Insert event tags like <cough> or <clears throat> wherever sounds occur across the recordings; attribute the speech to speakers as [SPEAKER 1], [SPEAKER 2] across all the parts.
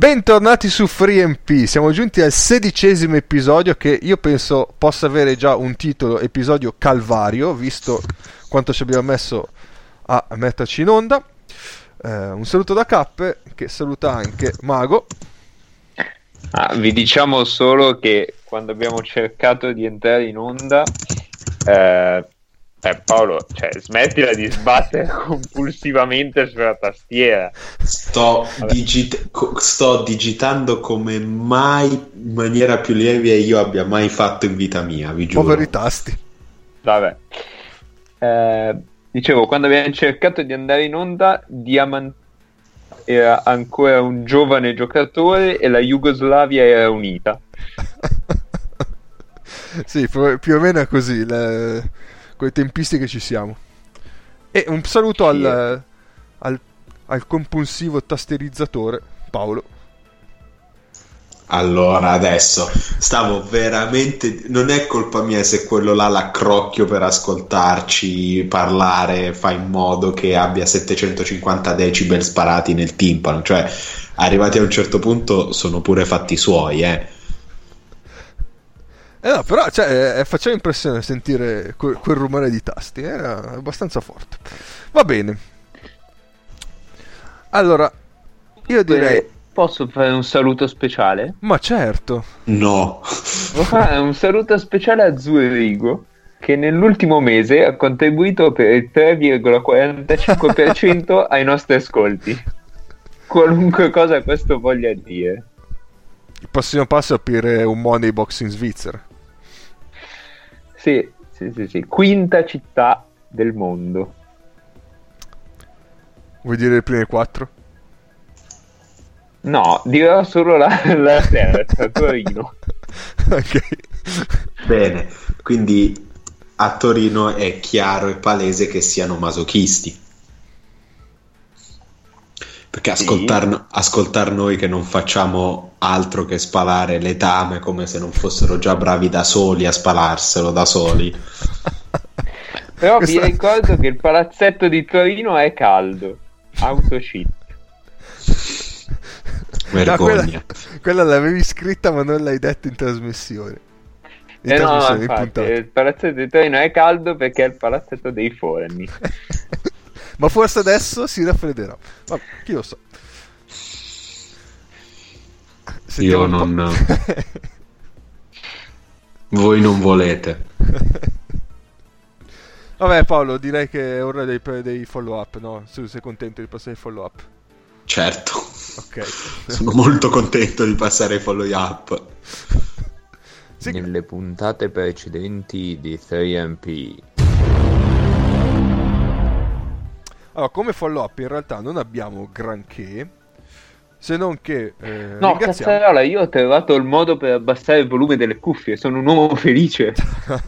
[SPEAKER 1] Bentornati su FreeMP, siamo giunti al sedicesimo episodio che io penso possa avere già un titolo episodio Calvario, visto quanto ci abbiamo messo a metterci in onda. Eh, un saluto da Cappe che saluta anche Mago.
[SPEAKER 2] Ah, vi diciamo solo che quando abbiamo cercato di entrare in onda eh, eh, Paolo, cioè, smettila di sbattere <laughs> compulsivamente sulla tastiera.
[SPEAKER 3] Sto, digit- sto, digitando come mai in maniera più lieve io abbia mai fatto in vita mia, vi giuro.
[SPEAKER 1] Poveri tasti.
[SPEAKER 2] Vabbè. Eh, dicevo, quando abbiamo cercato di andare in onda, Diamant era ancora un giovane giocatore e la Jugoslavia era unita. <laughs>
[SPEAKER 1] sì, più o meno è così. Le con le tempistiche ci siamo. E un saluto al, al, al compulsivo tasterizzatore Paolo.
[SPEAKER 3] Allora, adesso stavo veramente. Non è colpa mia se quello là l'accrocchio per ascoltarci parlare fa in modo che abbia 750 decibel sparati nel timpano. Cioè, arrivati a un certo punto sono pure fatti suoi, eh.
[SPEAKER 1] Eh no, però cioè, eh, faceva impressione sentire quel, quel rumore di tasti, era abbastanza forte. Va bene. Allora, io direi...
[SPEAKER 2] Posso fare un saluto speciale?
[SPEAKER 1] Ma certo.
[SPEAKER 3] No.
[SPEAKER 2] un saluto speciale a Zurigo che nell'ultimo mese ha contribuito per il 3,45% <laughs> ai nostri ascolti. Qualunque cosa questo voglia dire.
[SPEAKER 1] Il prossimo passo è aprire un money box in Svizzera.
[SPEAKER 2] Sì, sì, sì, sì. Quinta città del mondo.
[SPEAKER 1] Vuoi dire le prime quattro?
[SPEAKER 2] No, dirò solo la, la terza, <laughs> Torino.
[SPEAKER 3] ok. Bene, quindi a Torino è chiaro e palese che siano masochisti. Perché ascoltar, sì. ascoltar, noi che non facciamo altro che spalare letame come se non fossero già bravi da soli a spalarselo da soli. <laughs>
[SPEAKER 2] Però vi ricordo che il palazzetto di Torino è caldo. Autoshit. <laughs>
[SPEAKER 3] Vergogna. No,
[SPEAKER 1] quella, quella, l'avevi scritta ma non l'hai detto in trasmissione.
[SPEAKER 2] In eh trasmissione, no, infatti, il palazzetto di Torino è caldo perché è il palazzetto dei forni. <laughs>
[SPEAKER 1] Ma forse adesso si raffredderà. Ma chi lo sa.
[SPEAKER 3] Sentiamo Io non... <laughs> Voi non volete.
[SPEAKER 1] Vabbè Paolo, direi che è ora dei, dei follow up, no? Se sei contento di passare ai follow up.
[SPEAKER 3] Certo.
[SPEAKER 1] Ok. <laughs>
[SPEAKER 3] Sono molto contento di passare ai follow up.
[SPEAKER 2] Sì. Nelle puntate precedenti di 3MP
[SPEAKER 1] Allora, come follow up in realtà non abbiamo granché. Se non che...
[SPEAKER 2] Eh, no, ringraziamo... cazzarola, io ho trovato il modo per abbassare il volume delle cuffie, sono un uomo felice.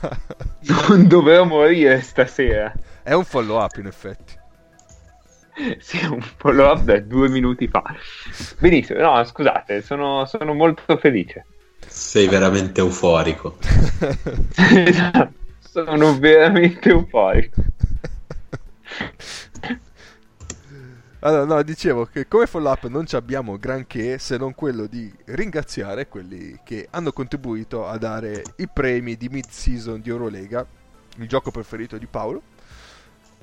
[SPEAKER 2] <laughs> non dovevo morire stasera.
[SPEAKER 1] È un follow up in effetti.
[SPEAKER 2] Sì, è un follow up da due minuti fa. Benissimo, no, scusate, sono, sono molto felice.
[SPEAKER 3] Sei veramente euforico. <laughs>
[SPEAKER 2] sono veramente euforico. <laughs>
[SPEAKER 1] Allora, no, dicevo che come follow up non ci abbiamo granché se non quello di ringraziare quelli che hanno contribuito a dare i premi di mid-season di Eurolega, il gioco preferito di Paolo,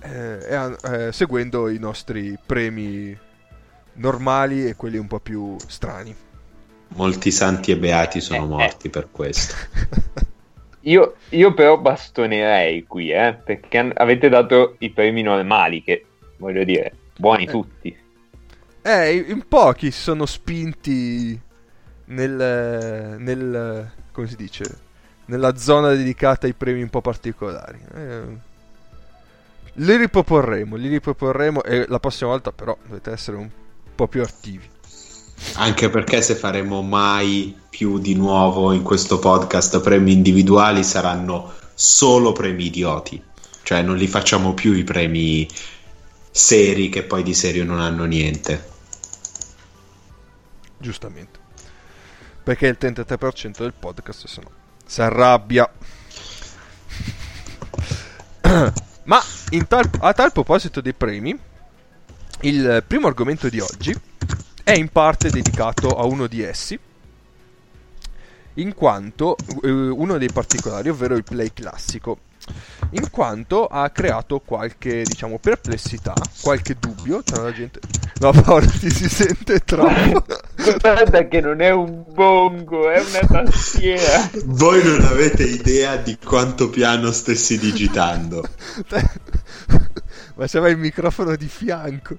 [SPEAKER 1] eh, eh, seguendo i nostri premi normali e quelli un po' più strani.
[SPEAKER 3] Molti santi e beati sono eh, eh. morti per questo. <laughs>
[SPEAKER 2] Io, io, però bastonerei qui, eh, perché avete dato i premi normali, che voglio dire, Buoni eh. tutti.
[SPEAKER 1] Eh, in pochi si sono spinti nel, nel come si dice nella zona dedicata ai premi un po' particolari. Eh, li riproporremo, li riproporremo e la prossima volta però dovete essere un po' più attivi.
[SPEAKER 3] Anche perché se faremo mai più di nuovo in questo podcast premi individuali saranno solo premi idioti. Cioè non li facciamo più i premi seri che poi di serio non hanno niente.
[SPEAKER 1] Giustamente. Perché il 33% del podcast se no si arrabbia. <coughs> Ma tal, a tal proposito dei premi, il primo argomento di oggi è in parte dedicato a uno di essi, in quanto eh, uno dei particolari, ovvero il play classico, in quanto ha creato qualche, diciamo, perplessità, qualche dubbio tra la gente. No, Paolo, ti si sente troppo. <laughs>
[SPEAKER 2] Guarda che non è un bongo, è una tastiera.
[SPEAKER 3] Voi non avete idea di quanto piano stessi digitando. <laughs>
[SPEAKER 1] Ma c'aveva il microfono di fianco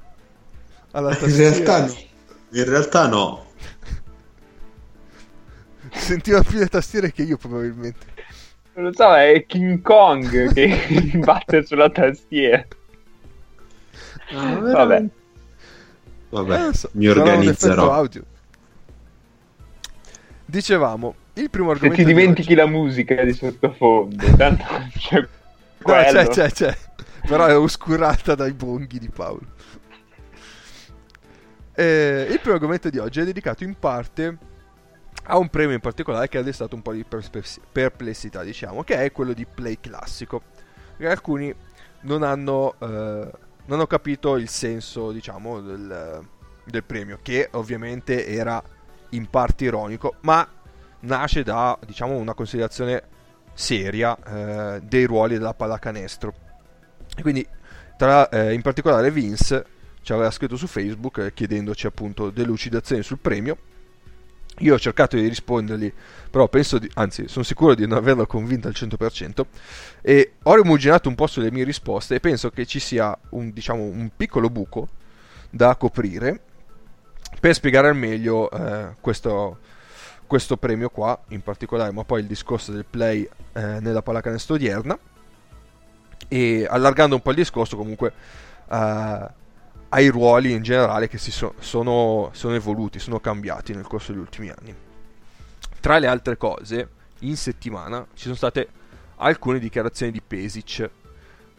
[SPEAKER 1] alla
[SPEAKER 3] In
[SPEAKER 1] tastiera.
[SPEAKER 3] realtà no. In realtà no. <laughs>
[SPEAKER 1] Sentiva più le tastiere che io, probabilmente.
[SPEAKER 2] Non lo so, è King Kong che <laughs> batte sulla tastiera. Vabbè.
[SPEAKER 3] Vabbè,
[SPEAKER 1] Eh,
[SPEAKER 3] mi organizzerò.
[SPEAKER 1] audio. Dicevamo, il primo
[SPEAKER 2] Se
[SPEAKER 1] argomento
[SPEAKER 2] ti
[SPEAKER 1] di
[SPEAKER 2] dimentichi
[SPEAKER 1] oggi-
[SPEAKER 2] la musica di sottofondo, tanto c'è <laughs>
[SPEAKER 1] No,
[SPEAKER 2] quello.
[SPEAKER 1] c'è, c'è, c'è. Però è oscurata dai bonghi di Paolo. Eh, il primo argomento di oggi è dedicato in parte a un premio in particolare che ha destato un po' di perplessità, diciamo, che è quello di Play Classico. Che alcuni non hanno, eh, non capito il senso, diciamo, del, del premio, che ovviamente era in parte ironico, ma nasce da, diciamo, una considerazione seria eh, dei ruoli della pallacanestro. Quindi, tra, eh, in particolare, Vince ci aveva scritto su Facebook eh, chiedendoci appunto delucidazioni sul premio. Io ho cercato di rispondergli, però penso di, anzi, sono sicuro di non averlo convinto al 100%. E ho rimuginato un po' sulle mie risposte e penso che ci sia un, diciamo, un piccolo buco da coprire per spiegare al meglio eh, questo, questo premio qua, in particolare, ma poi il discorso del play eh, nella pallacanestro odierna. E allargando un po' il discorso, comunque, eh, ai ruoli in generale che si so- sono, sono evoluti, sono cambiati nel corso degli ultimi anni. Tra le altre cose, in settimana ci sono state alcune dichiarazioni di Pesic.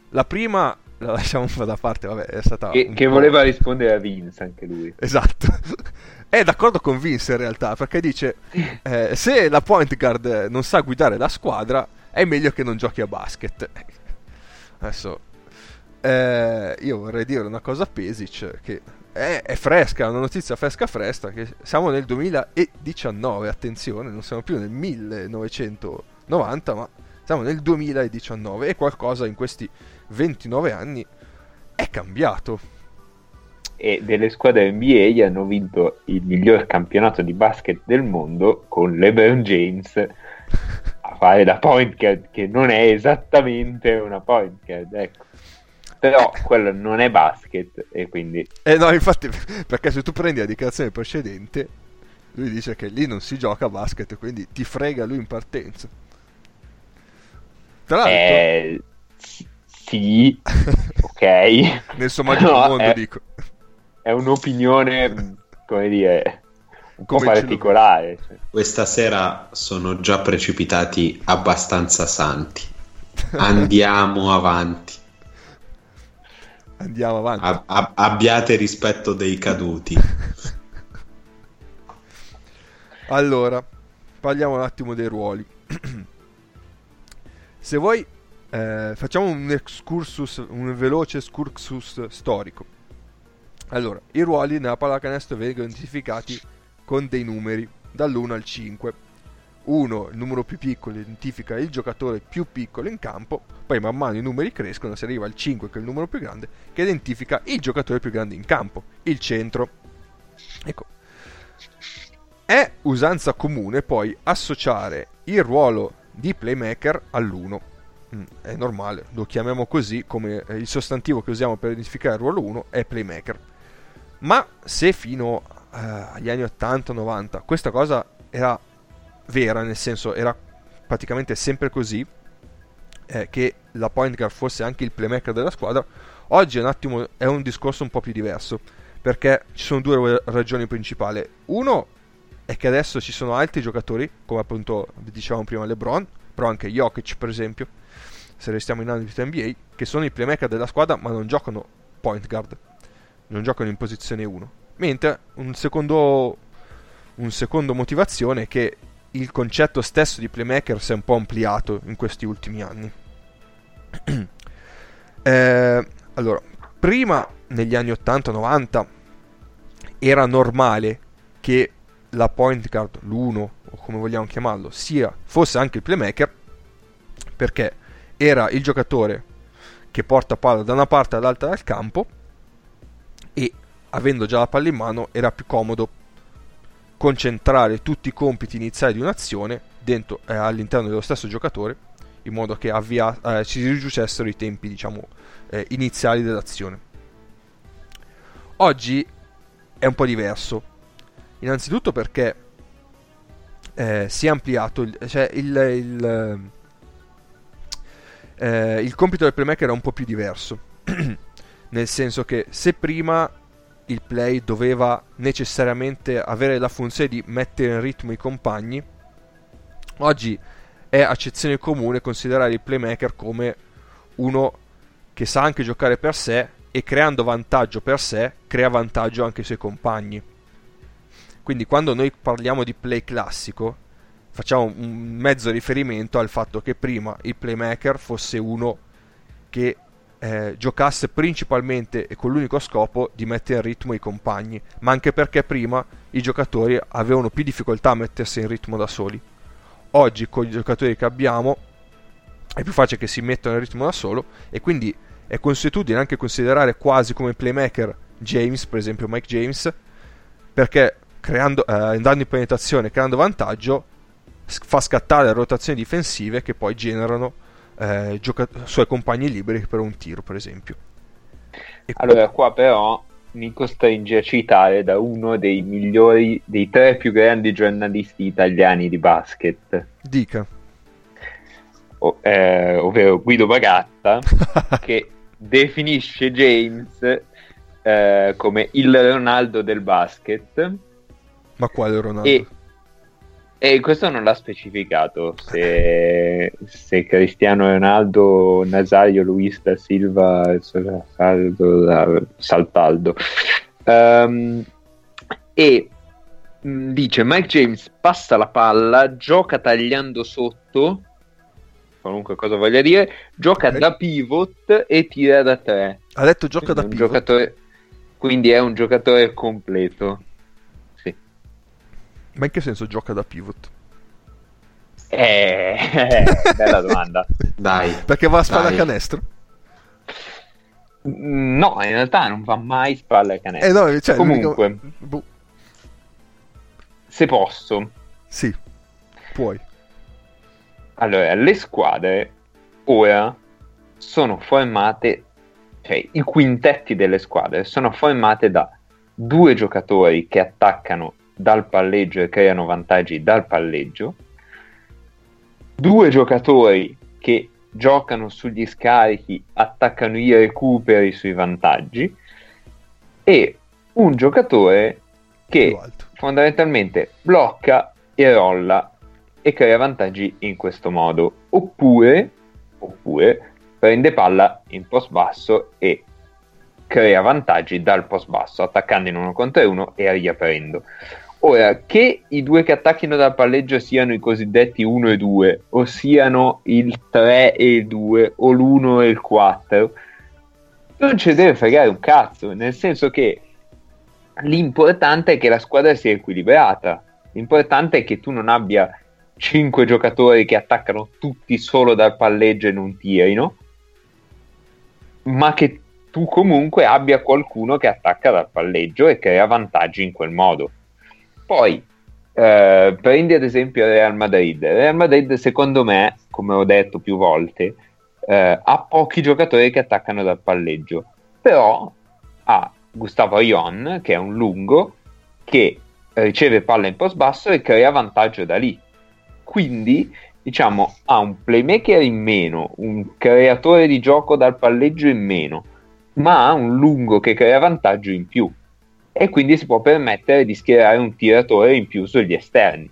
[SPEAKER 1] La prima la lasciamo un po' da parte, vabbè, è stata.
[SPEAKER 2] Che, che voleva rispondere a Vince anche lui.
[SPEAKER 1] Esatto. <laughs> È d'accordo con Vince in realtà, perché dice eh, se la point guard non sa guidare la squadra è meglio che non giochi a basket. <laughs> Adesso eh, io vorrei dire una cosa a Pesic che è, è fresca, una notizia fresca fresca che siamo nel 2019, attenzione, non siamo più nel 1990, ma siamo nel 2019 e qualcosa in questi 29 anni è cambiato.
[SPEAKER 2] E delle squadre NBA hanno vinto il miglior campionato di basket del mondo con LeBron James a fare da point guard, che non è esattamente una point guard, ecco. Però quello non è basket e quindi
[SPEAKER 1] Eh no, infatti, <laughs> perché se tu prendi la dichiarazione precedente, lui dice che lì non si gioca a basket, quindi ti frega lui in partenza. Tra l'altro,
[SPEAKER 2] eh, sì, ok. <laughs>
[SPEAKER 1] nel suo magico <laughs>
[SPEAKER 2] No,
[SPEAKER 1] mondo
[SPEAKER 2] è-
[SPEAKER 1] dico.
[SPEAKER 2] È un'opinione, come dire, un po'
[SPEAKER 1] Come
[SPEAKER 2] particolare. cioè.
[SPEAKER 3] Questa sera sono già precipitati abbastanza santi. Andiamo avanti.
[SPEAKER 1] Andiamo avanti.
[SPEAKER 3] Ab- ab- abbiate rispetto dei caduti. <laughs>
[SPEAKER 1] Allora, parliamo un attimo dei ruoli. <clears throat> Se vuoi, eh, facciamo un excursus, un veloce excursus storico. Allora, i ruoli nella pallacanestro vengono identificati con dei numeri, dall'1 al 5. 1, il numero più piccolo, identifica il giocatore più piccolo in campo, poi man mano i numeri crescono, si arriva al 5 che è il numero più grande, che identifica il giocatore più grande in campo, il centro. Ecco, è usanza comune poi associare il ruolo di playmaker all'1. Mm, È normale, lo chiamiamo così come eh, il sostantivo che usiamo per identificare il ruolo 1 è playmaker. Ma se fino eh, agli anni 80-90 questa cosa era vera, nel senso era praticamente sempre così, eh, che la point guard fosse anche il playmaker della squadra, oggi è un attimo è un discorso un po' più diverso, perché ci sono due ragioni principali. Uno è che adesso ci sono altri giocatori, come appunto dicevamo prima LeBron, però anche Jokic per esempio, se restiamo in ambito NBA, che sono i playmaker della squadra ma non giocano point guard, non giocano in posizione 1. Mentre un secondo, un secondo motivazione è che il concetto stesso di playmaker si è un po' ampliato in questi ultimi anni. <clears throat> Eh, allora, prima negli anni 80-90 era normale che la point guard, l'uno o come vogliamo chiamarlo, sia, fosse anche il playmaker perché era il giocatore che porta palla da una parte all'altra del campo e avendo già la palla in mano era più comodo concentrare tutti i compiti iniziali di un'azione dentro, eh, all'interno dello stesso giocatore in modo che avvia, eh, ci riducessero i tempi diciamo, eh, iniziali dell'azione. Oggi è un po' diverso, innanzitutto perché eh, si è ampliato, il, cioè il, il, eh, il compito del playmaker è un po' più diverso, <clears throat> nel senso che se prima il play doveva necessariamente avere la funzione di mettere in ritmo i compagni, oggi è accezione comune considerare il playmaker come uno che sa anche giocare per sé e creando vantaggio per sé crea vantaggio anche ai suoi compagni. Quindi quando noi parliamo di play classico facciamo un mezzo riferimento al fatto che prima il playmaker fosse uno che eh, giocasse principalmente e con l'unico scopo di mettere in ritmo i compagni, ma anche perché prima i giocatori avevano più difficoltà a mettersi in ritmo da soli. Oggi con i giocatori che abbiamo è più facile che si mettano in ritmo da solo e quindi è consuetudine anche considerare quasi come playmaker James, per esempio Mike James, perché creando, eh, andando in penetrazione, creando vantaggio, fa scattare rotazioni difensive che poi generano eh, gioca- suoi compagni liberi per un tiro, per esempio.
[SPEAKER 2] E allora, qua però mi costringe a citare da uno dei migliori, dei tre più grandi giornalisti italiani di basket.
[SPEAKER 1] Dica.
[SPEAKER 2] O, eh, ovvero Guido Bagatta, <laughs> che definisce James eh, come il Ronaldo del basket.
[SPEAKER 1] Ma quale Ronaldo?
[SPEAKER 2] E, e questo non l'ha specificato se, se Cristiano Ronaldo, Nazario, Luis da Silva, Saldo, Saltaldo. Um, e mh, dice Mike James passa la palla, gioca tagliando sotto, qualunque cosa voglia dire, gioca okay. da pivot e tira da tre.
[SPEAKER 1] Ha detto gioca quindi da pivot.
[SPEAKER 2] Quindi è un giocatore completo.
[SPEAKER 1] Ma in che senso gioca da pivot?
[SPEAKER 2] Eh, <laughs> bella domanda. <laughs>
[SPEAKER 3] Dai.
[SPEAKER 1] Perché va a spalla a canestro?
[SPEAKER 2] No, in realtà non va mai spalla a canestro. Eh no, cioè, Comunque, boh. se posso.
[SPEAKER 1] Sì, puoi.
[SPEAKER 2] Allora, le squadre ora sono formate, cioè i quintetti delle squadre sono formate da due giocatori che attaccano dal palleggio e creano vantaggi dal palleggio, due giocatori che giocano sugli scarichi, attaccano i recuperi sui vantaggi. E un giocatore che fondamentalmente blocca e rolla e crea vantaggi in questo modo. Oppure, oppure prende palla in post basso e crea vantaggi dal post basso attaccando in uno contro uno e riaprendo Ora, che i due che attacchino dal palleggio siano i cosiddetti 1 e 2, o siano il 3 e il 2, o l'1 e il 4, non ci deve fregare un cazzo, nel senso che l'importante è che la squadra sia equilibrata. L'importante è che tu non abbia 5 giocatori che attaccano tutti solo dal palleggio e non tirino, ma che tu comunque abbia qualcuno che attacca dal palleggio e crea vantaggi in quel modo. Poi eh, prendi ad esempio Real Madrid. Real Madrid, secondo me, come ho detto più volte, eh, ha pochi giocatori che attaccano dal palleggio, però ha Gustavo Ion, che è un lungo, che riceve palla in post basso e crea vantaggio da lì. Quindi, diciamo, ha un playmaker in meno, un creatore di gioco dal palleggio in meno, ma ha un lungo che crea vantaggio in più e quindi si può permettere di schierare un tiratore in più sugli esterni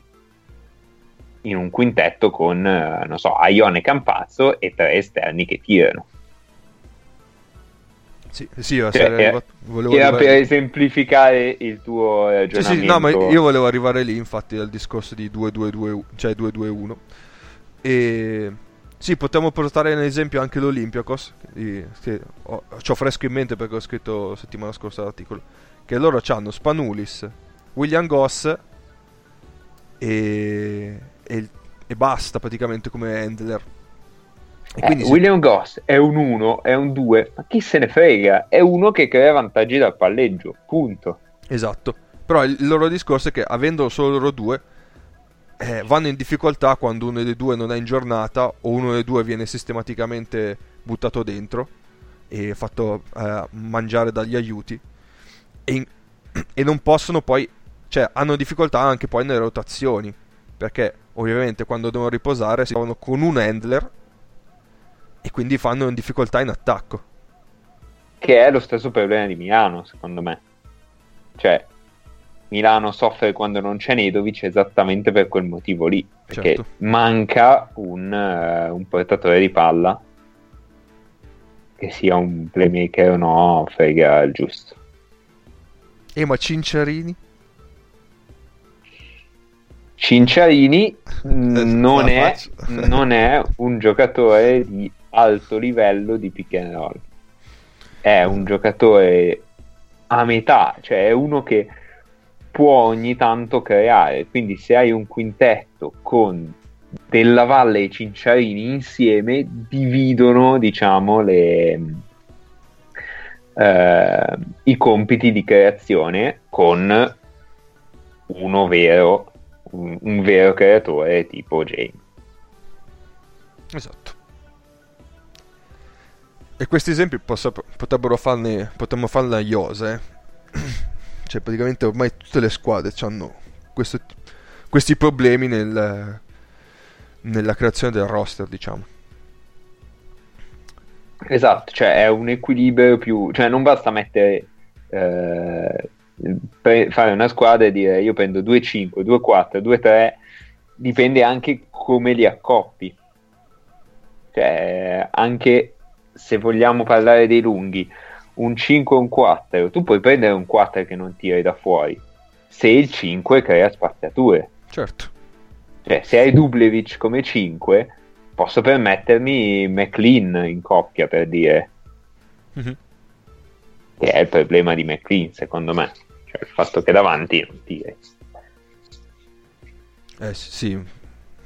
[SPEAKER 2] in un quintetto con, eh, non so, Aione Campazzo e tre esterni che tirano.
[SPEAKER 1] Sì, sì cioè,
[SPEAKER 2] era, volevo era per esemplificare il tuo ragionamento. Sì, sì, no, ma
[SPEAKER 1] io volevo arrivare lì, infatti, al discorso di 2-2-2, cioè 2-2-1. E sì, potremmo portare in esempio anche l'Olympiakos, che ho, ho fresco in mente perché ho scritto settimana scorsa l'articolo che loro hanno Spanulis, William Goss e, e, e basta praticamente come handler.
[SPEAKER 2] Eh, William si... Goss è un 1, è un 2, ma chi se ne frega? È uno che crea vantaggi dal palleggio, punto.
[SPEAKER 1] Esatto. Però il loro discorso è che avendo solo loro due, eh, vanno in difficoltà quando uno dei due non è in giornata o uno dei due viene sistematicamente buttato dentro e fatto eh, mangiare dagli aiuti e, in, <clears throat> e non possono poi cioè hanno difficoltà anche poi nelle rotazioni perché ovviamente quando devono riposare si trovano con un handler e quindi fanno difficoltà in attacco.
[SPEAKER 2] Che è lo stesso problema di Milano secondo me. Cioè Milano soffre quando non c'è Nedovic esattamente per quel motivo lì perché certo. manca un, uh, un portatore di palla che sia un playmaker o no frega il giusto
[SPEAKER 1] e ma Cinciarini?
[SPEAKER 2] Cinciarini <laughs> non è, <laughs> non è, un giocatore di alto livello di pick and roll. È un giocatore a metà, cioè è uno che può ogni tanto creare. Quindi se hai un quintetto con Della Valle e Cinciarini insieme, dividono, diciamo, le, eh, i compiti di creazione con uno vero un, un vero creatore tipo James.
[SPEAKER 1] Esatto. E questi esempi posso, potrebbero farne, potremmo farne a Iose. <clears throat> cioè, praticamente ormai tutte le squadre hanno questo, questi problemi nel, nella creazione del roster, diciamo.
[SPEAKER 2] Esatto, cioè è un equilibrio più... cioè non basta mettere eh, fare una squadra e dire io prendo 2-5, 2-4, 2-3, dipende anche come li accoppi. Cioè, anche se vogliamo parlare dei lunghi, un 5 e un 4, tu puoi prendere un 4 che non tiri da fuori, se il 5 crea spaziature.
[SPEAKER 1] Certo.
[SPEAKER 2] Cioè, se hai Dublevic come 5, posso permettermi McLean in coppia, per dire. Mm-hmm. Che è il problema di McLean, secondo me cioè il fatto che davanti non tiri.
[SPEAKER 1] Eh sì,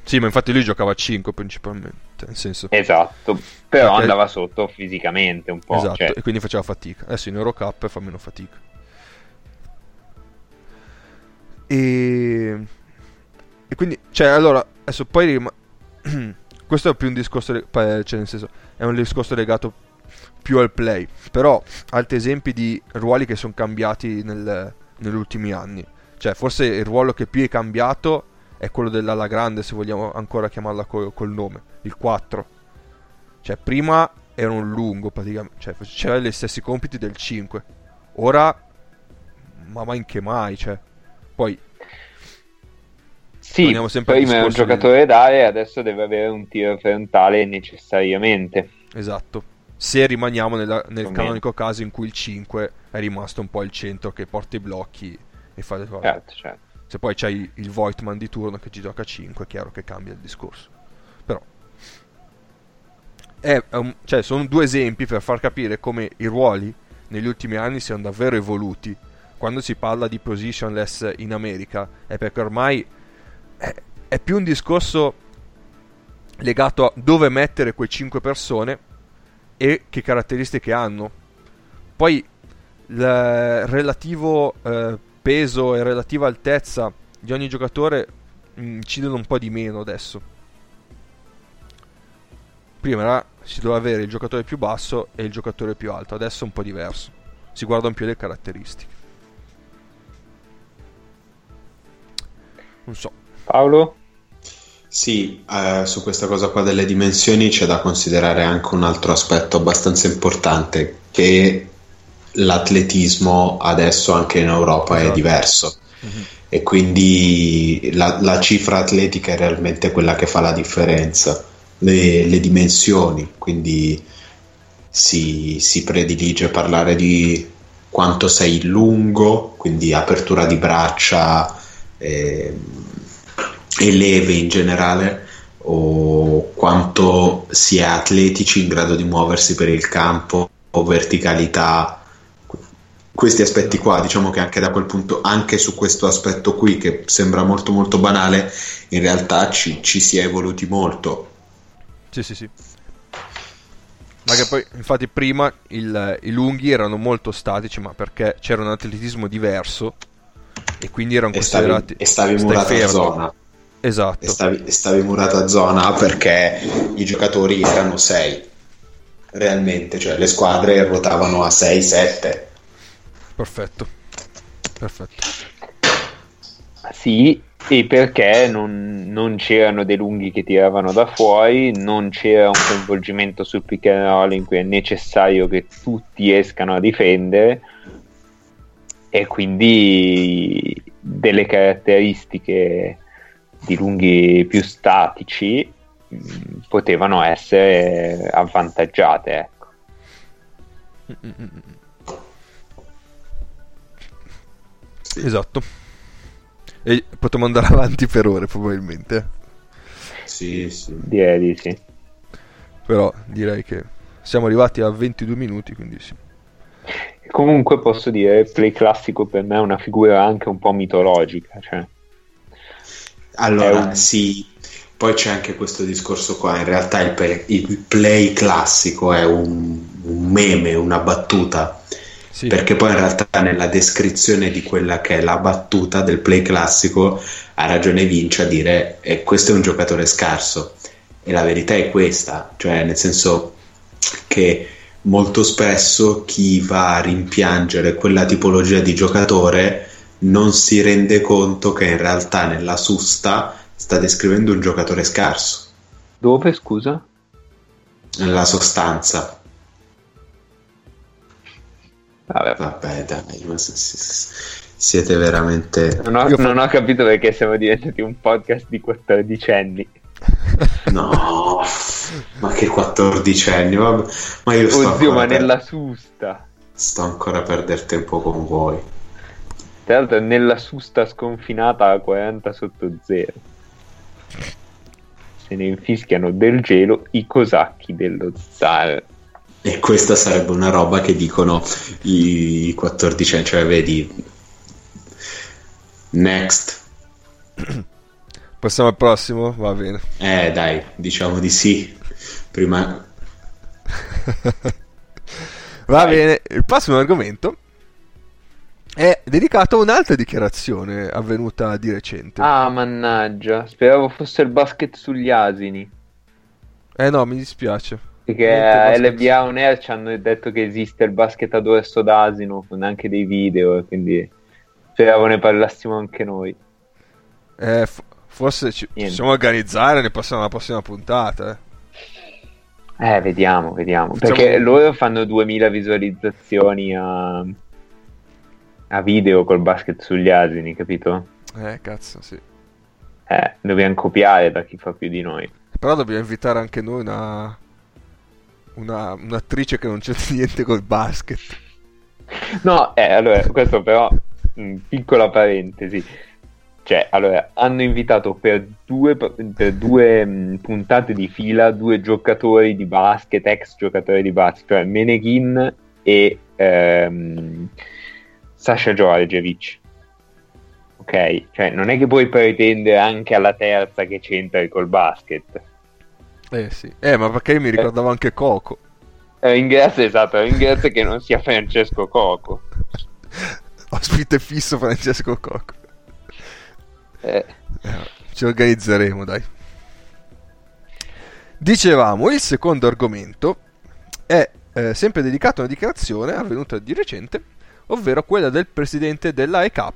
[SPEAKER 1] sì, ma infatti lui giocava a 5 principalmente, nel senso...
[SPEAKER 2] Esatto, però Perché... andava sotto fisicamente un po'.
[SPEAKER 1] Esatto,
[SPEAKER 2] cioè...
[SPEAKER 1] e quindi faceva fatica. Adesso in Eurocup fa meno fatica. E... E quindi, cioè, allora, adesso poi... <clears throat> Questo è più un discorso, cioè nel senso, è un discorso legato più al play. Però altri esempi di ruoli che sono cambiati nel, negli ultimi anni. Cioè, forse il ruolo che più è cambiato è quello dell'ala grande, se vogliamo ancora chiamarla col, col nome, il 4. Cioè, prima era un lungo praticamente, cioè faceva gli stessi compiti del 5. Ora, ma mai che mai, cioè. Poi
[SPEAKER 2] sì, prima è un giocatore di... d'area adesso deve avere un tiro frontale necessariamente.
[SPEAKER 1] Esatto se rimaniamo nella, nel canonico caso in cui il 5 è rimasto un po' il centro che porta i blocchi e fa le cose.
[SPEAKER 2] Certo, certo.
[SPEAKER 1] Se poi c'hai il Voigtman di turno che ci gioca a 5, è chiaro che cambia il discorso. Però è, è un, cioè, sono due esempi per far capire come i ruoli negli ultimi anni siano davvero evoluti. Quando si parla di positionless in America è perché ormai è, più un discorso legato a dove mettere quei 5 persone e che caratteristiche hanno. Poi il relativo eh, peso e relativa altezza di ogni giocatore incidono un po' di meno adesso. Prima era, si doveva avere il giocatore più basso e il giocatore più alto, adesso è un po' diverso. Si guardano più le caratteristiche. Non so.
[SPEAKER 2] Paolo?
[SPEAKER 3] Sì, eh, su questa cosa qua delle dimensioni c'è da considerare anche un altro aspetto abbastanza importante, che l'atletismo adesso anche in Europa esatto. è diverso mm-hmm. e quindi la, la, cifra atletica è realmente quella che fa la differenza, le, le dimensioni, quindi si, si predilige parlare di quanto sei lungo, quindi apertura di braccia. Eh, e leve in generale o quanto si è atletici in grado di muoversi per il campo o verticalità questi aspetti qua, diciamo che anche da quel punto, anche su questo aspetto qui che sembra molto molto banale, in realtà ci, ci si è evoluti molto.
[SPEAKER 1] Sì, sì, sì. Ma che poi, infatti, prima il, i lunghi erano molto statici, ma perché c'era un atletismo diverso e quindi erano
[SPEAKER 3] E stavi,
[SPEAKER 1] considerati.
[SPEAKER 3] e stavi
[SPEAKER 1] stai
[SPEAKER 3] murata a
[SPEAKER 1] fermo.
[SPEAKER 3] zona.
[SPEAKER 1] Esatto.
[SPEAKER 3] E stavi, stavi murata a zona perché i giocatori erano 6 realmente, cioè le squadre ruotavano a 6-7.
[SPEAKER 1] Perfetto. Perfetto.
[SPEAKER 2] Sì, e perché non, non c'erano dei lunghi che tiravano da fuori, non c'era un coinvolgimento sul pick and roll in cui è necessario che tutti escano a difendere e quindi delle caratteristiche di lunghi più statici mh, potevano essere avvantaggiate. Ecco.
[SPEAKER 1] Esatto. E potremmo andare avanti per ore, probabilmente.
[SPEAKER 3] Sì, sì.
[SPEAKER 2] Direi di sì.
[SPEAKER 1] Però direi che siamo arrivati a 22 minuti, quindi sì.
[SPEAKER 2] Comunque posso dire, Play Classico per me è una figura anche un po' mitologica. Cioè,
[SPEAKER 3] Allora,
[SPEAKER 2] un-
[SPEAKER 3] sì, poi c'è anche questo discorso qua, in realtà il, pe- il play classico è un, un meme, una battuta,
[SPEAKER 1] Sì.
[SPEAKER 3] perché poi in realtà nella descrizione di quella che è la battuta del play classico ha ragione Vince a dire eh, questo è un giocatore scarso. E la verità è questa, cioè nel senso che molto spesso chi va a rimpiangere quella tipologia di giocatore non si rende conto che in realtà nella susta sta descrivendo un giocatore scarso,
[SPEAKER 2] dove scusa?
[SPEAKER 3] nella sostanza.
[SPEAKER 2] Vabbè,
[SPEAKER 3] Vabbè, dai, ma s- s- siete veramente...
[SPEAKER 2] non, ho,
[SPEAKER 1] Io fa-
[SPEAKER 2] non ho capito perché siamo diventati un podcast di 14 anni. <laughs>
[SPEAKER 3] No, ma che 14 anni, vabbè. ma io sto
[SPEAKER 2] Oddio, ma
[SPEAKER 3] per-
[SPEAKER 2] nella susta.
[SPEAKER 3] sto ancora a perdere tempo con voi.
[SPEAKER 2] Tra l'altro, nella susta sconfinata a 40 sotto zero. Se ne infischiano del gelo i cosacchi dello zar.
[SPEAKER 3] E questa sarebbe una roba che dicono i 14 anni, cioè vedi... Next. <clears throat>
[SPEAKER 1] Passiamo al prossimo? Va bene.
[SPEAKER 3] Eh dai, diciamo di sì. Prima... <laughs>
[SPEAKER 1] Va bene, il prossimo argomento è dedicato a un'altra dichiarazione avvenuta di recente.
[SPEAKER 2] Ah, mannaggia, speravo fosse il basket sugli asini.
[SPEAKER 1] Eh no, mi dispiace.
[SPEAKER 2] Perché a. LBA On Air ci hanno detto che esiste il basket a dorso d'asino con anche dei video, quindi speravo ne parlassimo anche noi.
[SPEAKER 1] Eh, f- forse ci possiamo organizzare, ne passiamo alla prossima puntata. eh.
[SPEAKER 2] Eh, vediamo, vediamo.
[SPEAKER 1] Facciamo-
[SPEAKER 2] Perché loro fanno 2000 visualizzazioni a... a video col basket sugli asini, capito?
[SPEAKER 1] Eh, cazzo, sì.
[SPEAKER 2] Eh, dobbiamo copiare da chi fa più di noi.
[SPEAKER 1] Però dobbiamo invitare anche noi una... una- un'attrice che non c'è <laughs> niente col basket.
[SPEAKER 2] No, eh, allora, questo però, mh, piccola parentesi. Cioè, allora, hanno invitato per due, per due mh, puntate di fila due giocatori di basket, ex giocatori di basket, cioè Meneghin e ehm, Sasha Georgievich. Ok? Cioè, non è che puoi pretendere anche alla terza che c'entri col basket.
[SPEAKER 1] Eh sì. Eh, ma perché io mi ricordavo anche Coco.
[SPEAKER 2] Eh, ringrazio, esatto, ringrazio che non sia Francesco Coco. <laughs>
[SPEAKER 1] Ospite fisso Francesco Coco.
[SPEAKER 2] Eh,
[SPEAKER 1] Eh, ci organizzeremo, dai. Dicevamo, il secondo argomento è eh, sempre dedicato a una dichiarazione avvenuta di recente, ovvero quella del presidente dell'AEK,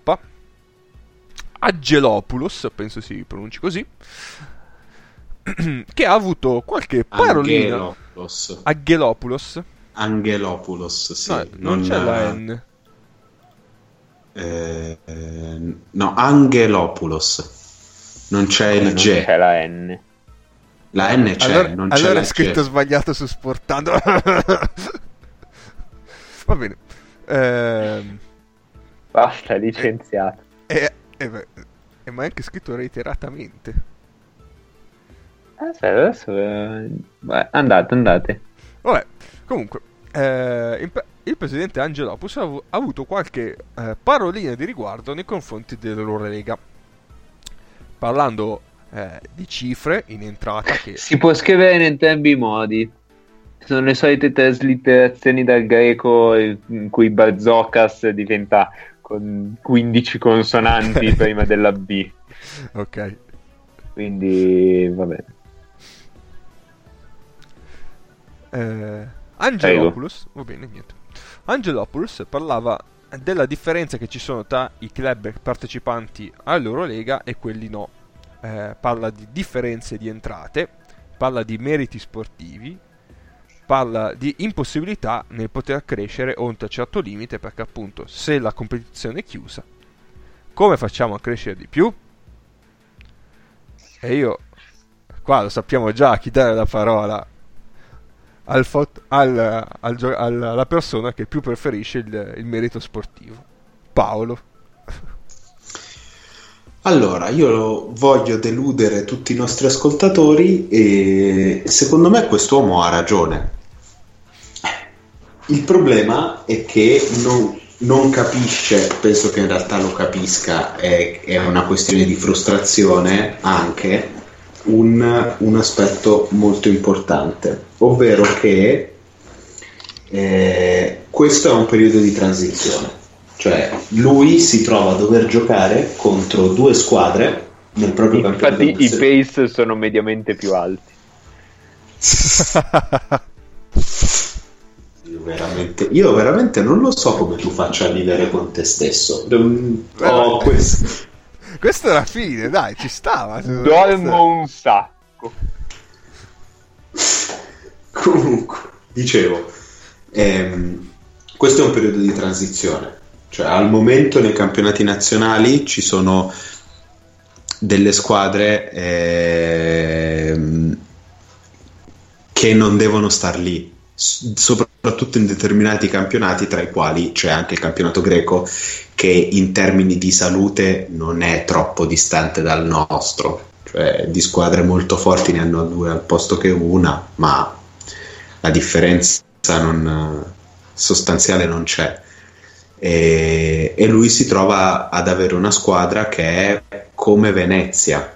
[SPEAKER 1] Aggelopoulos, penso si pronunci così, <clears throat> che ha avuto qualche parolina.
[SPEAKER 3] Angelopoulos.
[SPEAKER 1] Aggelopoulos?
[SPEAKER 3] Angelopoulos, sì.
[SPEAKER 1] no, non, c'è la N.
[SPEAKER 3] Eh, eh, no, Angelopoulos. Non c'è il
[SPEAKER 2] non
[SPEAKER 3] G.
[SPEAKER 2] c'è la N.
[SPEAKER 3] La N c'è,
[SPEAKER 1] allora
[SPEAKER 3] non c'è
[SPEAKER 1] allora è scritto
[SPEAKER 3] G.
[SPEAKER 1] sbagliato su Sportando. <laughs> Va bene. Ehm,
[SPEAKER 2] Basta, licenziato.
[SPEAKER 1] e, e beh, e ma è anche scritto reiteratamente.
[SPEAKER 2] Aspetta, adesso... eh, vai, andate, andate.
[SPEAKER 1] Vabbè, comunque, eh, il, il, presidente Angelopoulos ha, ha avuto qualche eh, parolina di riguardo nei confronti dell'Eurolega, parlando eh, di cifre in entrata che...
[SPEAKER 2] Si può scrivere in entrambi i modi. Sono le solite traslitterazioni dal greco in cui Barzocas diventa con 15 consonanti <laughs> prima della B.
[SPEAKER 1] Ok.
[SPEAKER 2] Quindi va bene.
[SPEAKER 1] Eh, Angelopoulos, va bene, niente. Angelopoulos parlava della differenza che ci sono tra i club partecipanti all'Eurolega e quelli no. Eh, parla di differenze di entrate, parla di meriti sportivi, parla di impossibilità nel poter crescere oltre un certo limite perché appunto se la competizione è chiusa, come facciamo a crescere di più? E io qua lo sappiamo già chi dare la parola al fot- al, al, alla persona che più preferisce il, il merito sportivo. Paolo.
[SPEAKER 3] Allora, io voglio deludere tutti i nostri ascoltatori e secondo me quest'uomo ha ragione. Il problema è che non, non capisce, penso che in realtà lo capisca, è, è una questione di frustrazione anche, un, un aspetto molto importante, ovvero che eh, questo è un periodo di transizione, cioè lui si trova a dover giocare contro due squadre nel proprio campionato.
[SPEAKER 2] Infatti i pace sono mediamente più alti. <laughs>
[SPEAKER 3] io, veramente, io veramente non lo so come tu faccia a vivere con te stesso.
[SPEAKER 1] Oh, questo. Questo era fine, dai, ci stava.
[SPEAKER 2] Dormo un sacco. <laughs>
[SPEAKER 3] Comunque, dicevo, ehm, questo è un periodo di transizione. Cioè, al momento nei campionati nazionali ci sono delle squadre ehm, che non devono star lì, soprattutto in determinati campionati, tra i quali c'è anche il campionato greco, che in termini di salute non è troppo distante dal nostro. Cioè, di squadre molto forti ne hanno due al posto che una, ma la differenza non, sostanziale non c'è. E, e lui si trova ad avere una squadra che è come Venezia,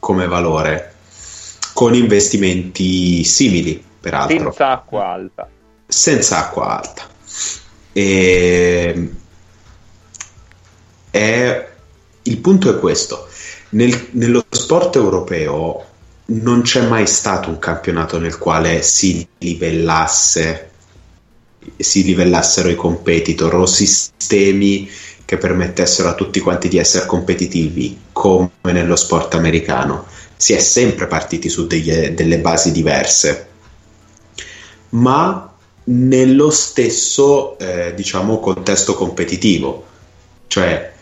[SPEAKER 3] come valore, con investimenti simili, peraltro.
[SPEAKER 2] Senza acqua alta.
[SPEAKER 3] Senza acqua alta. E è, il punto è questo. Nel, nello sport europeo non c'è mai stato un campionato nel quale si livellasse si livellassero i competitor o sistemi che permettessero a tutti quanti di essere competitivi come nello sport americano si è sempre partiti su degli, delle basi diverse ma nello stesso eh, diciamo contesto competitivo cioè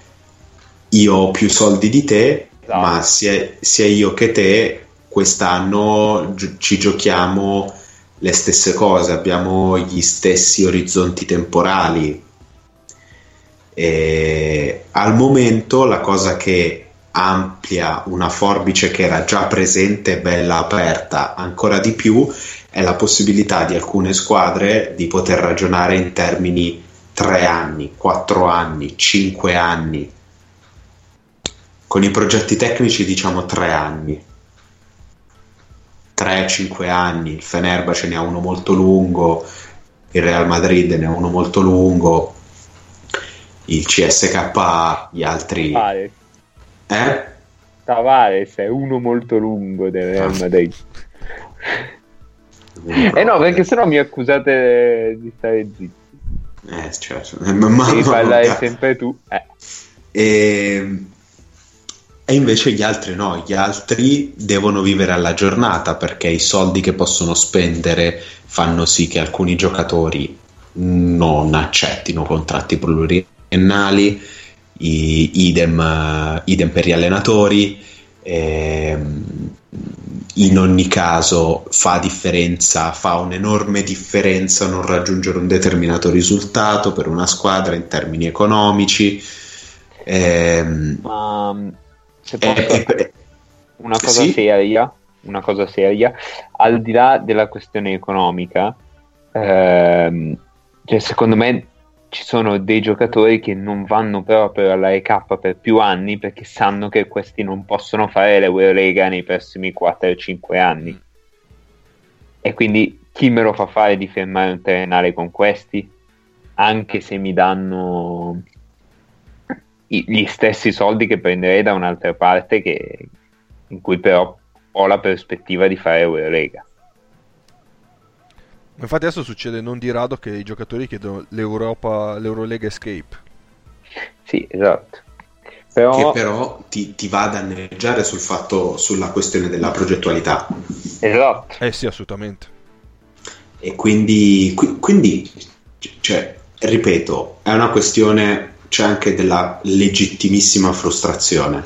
[SPEAKER 3] io ho più soldi di te, esatto. ma sia, sia, io che te quest'anno gi- ci giochiamo le stesse cose, abbiamo gli stessi orizzonti temporali. E al momento la cosa che amplia una forbice che era già presente, bella aperta, ancora di più, è la possibilità di alcune squadre di poter ragionare in termini 3 anni, 4 anni, 5 anni con i progetti tecnici diciamo tre anni. 3-5 anni, il Fenerbahce ne ha uno molto lungo, il Real Madrid ne ha uno molto lungo, il CSK, gli altri...
[SPEAKER 2] Tavares.
[SPEAKER 3] Eh?
[SPEAKER 2] Tavares è uno molto lungo del Real Madrid. <laughs> eh no, perché sennò mi accusate di stare zitti.
[SPEAKER 3] Eh, certo. Ma, ma,
[SPEAKER 2] Devi parlare sempre tu. Eh.
[SPEAKER 3] E ehm, e invece gli altri no, gli altri devono vivere alla giornata perché i soldi che possono spendere fanno sì che alcuni giocatori non accettino contratti pluriennali, idem, idem per gli allenatori. Ehm, in ogni caso fa differenza, fa un'enorme differenza non raggiungere un determinato risultato per una squadra in termini economici.
[SPEAKER 2] Ehm, Ma se posso eh, eh, una cosa sì? seria, una cosa seria, al di là della questione economica, ehm, cioè, secondo me ci sono dei giocatori che non vanno proprio alla EK per più anni perché sanno che questi non possono fare l'Eurolega nei prossimi 4-5 anni. E quindi chi me lo fa fare di fermare un terrenale con questi? Anche se mi danno gli stessi soldi che prenderei da un'altra parte che, in cui però ho la prospettiva di fare Eurolega.
[SPEAKER 1] Infatti adesso succede non di rado che i giocatori chiedono l'Europa, l'Eurolega Escape.
[SPEAKER 2] Sì, esatto.
[SPEAKER 3] Però... Che però ti, ti, va a danneggiare sul fatto, sulla questione della progettualità.
[SPEAKER 2] Esatto.
[SPEAKER 1] Eh sì, assolutamente.
[SPEAKER 3] E quindi, quindi cioè, ripeto, è una questione c'è anche della legittimissima frustrazione.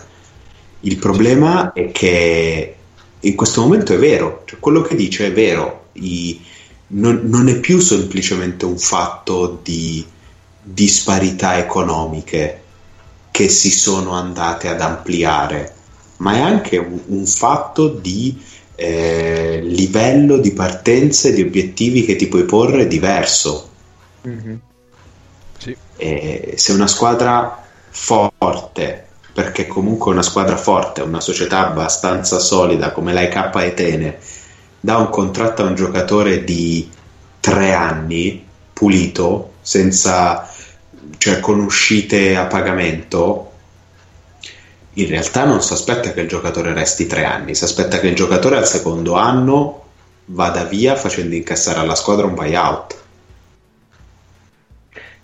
[SPEAKER 3] Il problema è che in questo momento è vero, cioè quello che dice è vero, I, non, non, è più semplicemente un fatto di disparità economiche che si sono andate ad ampliare, ma è anche un, un fatto di eh, livello di partenze, di obiettivi che ti puoi porre diverso. Mm-hmm. Sì. E se una squadra forte, perché comunque una squadra forte, una società abbastanza solida come la IK Etene, dà un contratto a un giocatore di tre anni, pulito, senza, cioè con uscite a pagamento, in realtà non si aspetta che il giocatore resti tre anni, si aspetta che il giocatore al secondo anno vada via facendo incassare alla squadra un buyout.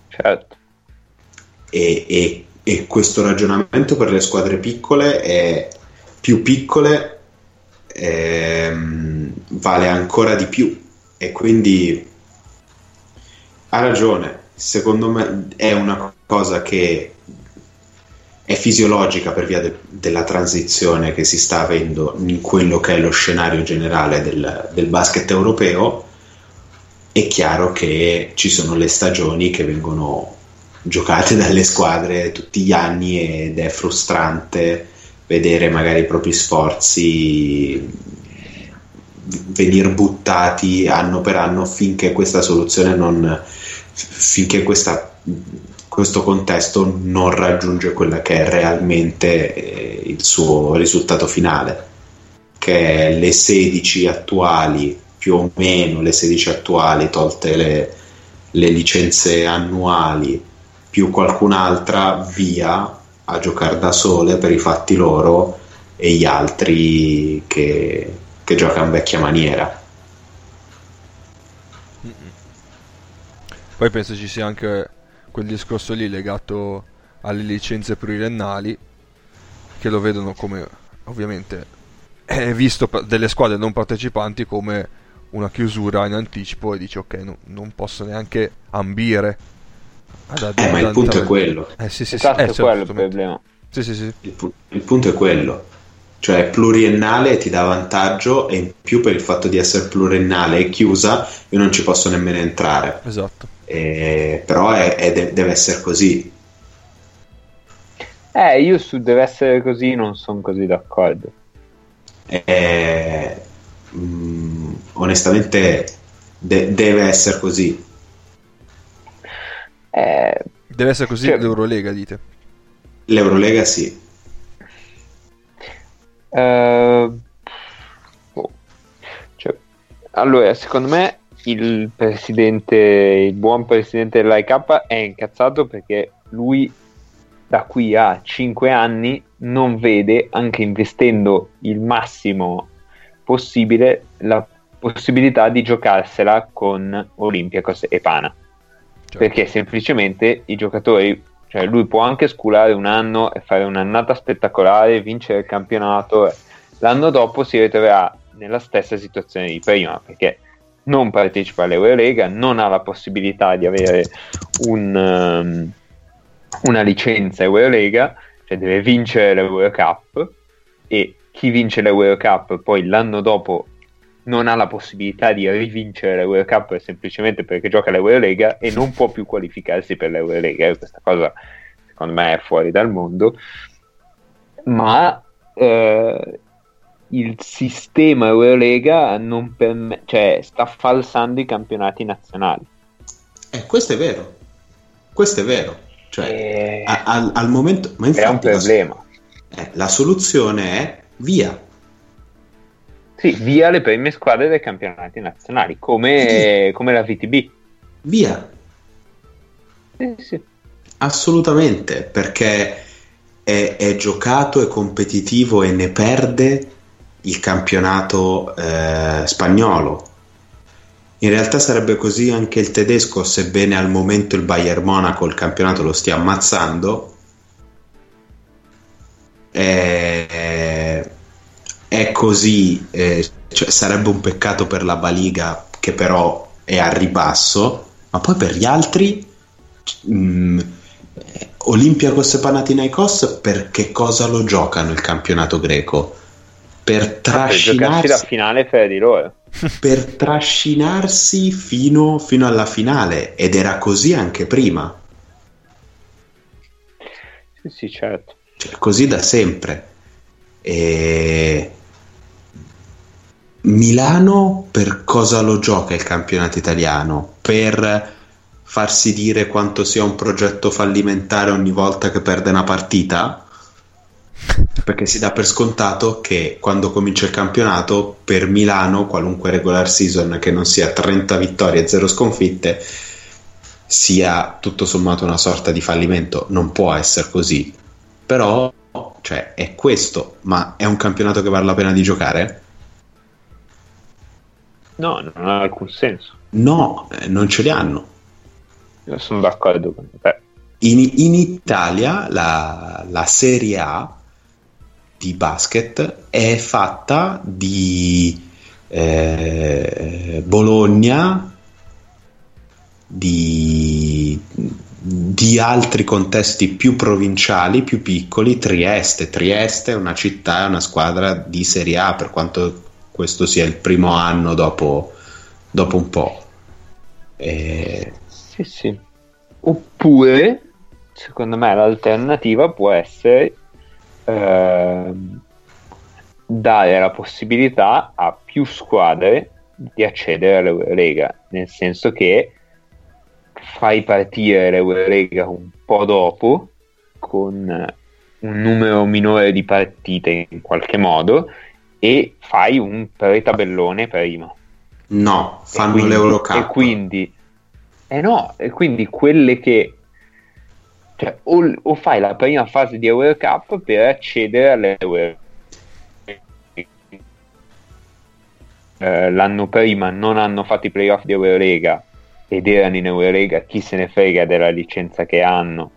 [SPEAKER 2] Certo.
[SPEAKER 3] E, e, e, questo ragionamento per le squadre piccole è più piccole ehm, vale ancora di più. E quindi ha ragione. Secondo me è una cosa che è fisiologica per via de- della transizione che si sta avendo in quello che è lo scenario generale del, del basket europeo. È chiaro che ci sono le stagioni che vengono giocate <laughs> dalle squadre tutti gli anni ed è frustrante vedere magari i propri sforzi venire buttati anno per anno finché questa soluzione non finché questa, questo contesto non raggiunge quella che è realmente eh, il suo risultato finale che è le 16 attuali più o meno le 16 attuali, tolte le, le licenze annuali, più qualcun'altra via a giocare da sole per i fatti loro e gli altri che, che giocano vecchia maniera.
[SPEAKER 1] Poi penso ci sia anche quel discorso lì legato alle licenze pluriennali che lo vedono come ovviamente è visto delle squadre non partecipanti come una chiusura in anticipo e dici ok no, non posso neanche ambire
[SPEAKER 3] ad, ad, eh, ma il punto è quello.
[SPEAKER 2] Eh, sì, sì, esatto, sì, eh, quello il problema.
[SPEAKER 1] Sì, sì, sì.
[SPEAKER 3] Il, il, punto è quello. Cioè pluriennale ti dà vantaggio e in più per il fatto di essere pluriennale e chiusa io non ci posso nemmeno entrare.
[SPEAKER 1] Esatto.
[SPEAKER 3] Eh, però è, è de- deve essere così.
[SPEAKER 2] Eh io su deve essere così non sono così d'accordo.
[SPEAKER 3] Eh, mh, mm, onestamente de- deve essere così.
[SPEAKER 2] Eh,
[SPEAKER 1] deve essere così cioè, l'Eurolega, dite?
[SPEAKER 3] L'Eurolega sì.
[SPEAKER 2] Uh, oh. cioè, allora, secondo me il presidente, il buon presidente dell'IK è incazzato perché lui da qui a 5 anni non vede, anche investendo il massimo possibile la possibilità di giocarsela con Olympiacos e Pana. Certo. Perché semplicemente i giocatori, cioè lui può anche sculare un anno e fare un'annata spettacolare, vincere il campionato, l'anno dopo si ritroverà nella stessa situazione di prima, perché non partecipa all'Eurolega, non ha la possibilità di avere un, um, una licenza Eurolega, cioè deve vincere l'Eurocup e chi vince l'Euro Cup poi l'anno dopo non ha la possibilità di rivincere l'Euro Cup semplicemente perché gioca l'Eurolega e non può più qualificarsi per l'Eurolega. Questa cosa secondo me è fuori dal mondo. Ma eh, il sistema Eurolega non perm- cioè, sta falsando i campionati nazionali.
[SPEAKER 3] Eh, questo è vero. Questo è vero. Cioè,
[SPEAKER 2] E-
[SPEAKER 3] a- al, al momento... Ma
[SPEAKER 2] è un
[SPEAKER 3] infatti la-
[SPEAKER 2] problema.
[SPEAKER 3] eh, la soluzione è via.
[SPEAKER 2] Sì, via le prime squadre dei campionati nazionali, come, come la VTB.
[SPEAKER 3] Via.
[SPEAKER 2] Sì, sì.
[SPEAKER 3] Assolutamente, perché è, è giocato, è competitivo e ne perde il campionato eh, spagnolo. In realtà sarebbe così anche il tedesco, sebbene al momento il Bayern Monaco il campionato lo stia ammazzando. È, è così, eh, cioè, sarebbe un peccato per la Baliga che però è a ribasso, ma poi per gli altri mm, eh, Olympiacos e Panathinaikos per che cosa lo giocano il campionato greco? Per
[SPEAKER 2] Per giocarsi la
[SPEAKER 3] trascinarsi,
[SPEAKER 2] finale fra di loro. <laughs>
[SPEAKER 3] per trascinarsi fino, fino alla finale ed era così anche prima,
[SPEAKER 2] Sì, sì, certo.
[SPEAKER 3] cioè, così da sempre. E... Milano per cosa lo gioca il campionato italiano? Per farsi dire quanto sia un progetto fallimentare ogni volta che perde una partita? Perché si dà per scontato che quando comincia il campionato per Milano, qualunque regular season che non sia 30 vittorie e 0 sconfitte, sia tutto sommato una sorta di fallimento. Non può essere così. Però, cioè, è questo, ma è un campionato che vale la pena di giocare?
[SPEAKER 2] No, non ha alcun senso.
[SPEAKER 3] No, eh, non ce li hanno.
[SPEAKER 2] Io sono d'accordo con te.
[SPEAKER 3] In, in Italia la, la Serie A di basket è fatta di eh, Bologna, di, di altri contesti più provinciali, più piccoli, Trieste. Trieste è una città, è una squadra di Serie A, per quanto questo sia il primo anno dopo, dopo un po'. E-
[SPEAKER 2] Sì, sì. Oppure, secondo me, l'alternativa può essere ehm, dare la possibilità a più squadre di accedere all'Eurolega, nel senso che fai partire l'Eurolega un po' dopo, con eh, un numero minore di partite in qualche modo, e fai un pre-tabellone prima.
[SPEAKER 3] No, fanno
[SPEAKER 2] quindi-
[SPEAKER 3] l'Eurocup.
[SPEAKER 2] E quindi, eh no, e quindi quelle che, cioè, o, o fai la prima fase di Eurocup per accedere all'Euro. Eh, l'anno prima non hanno fatto i playoff di Eurolega ed erano in Eurolega, chi se ne frega della licenza che hanno,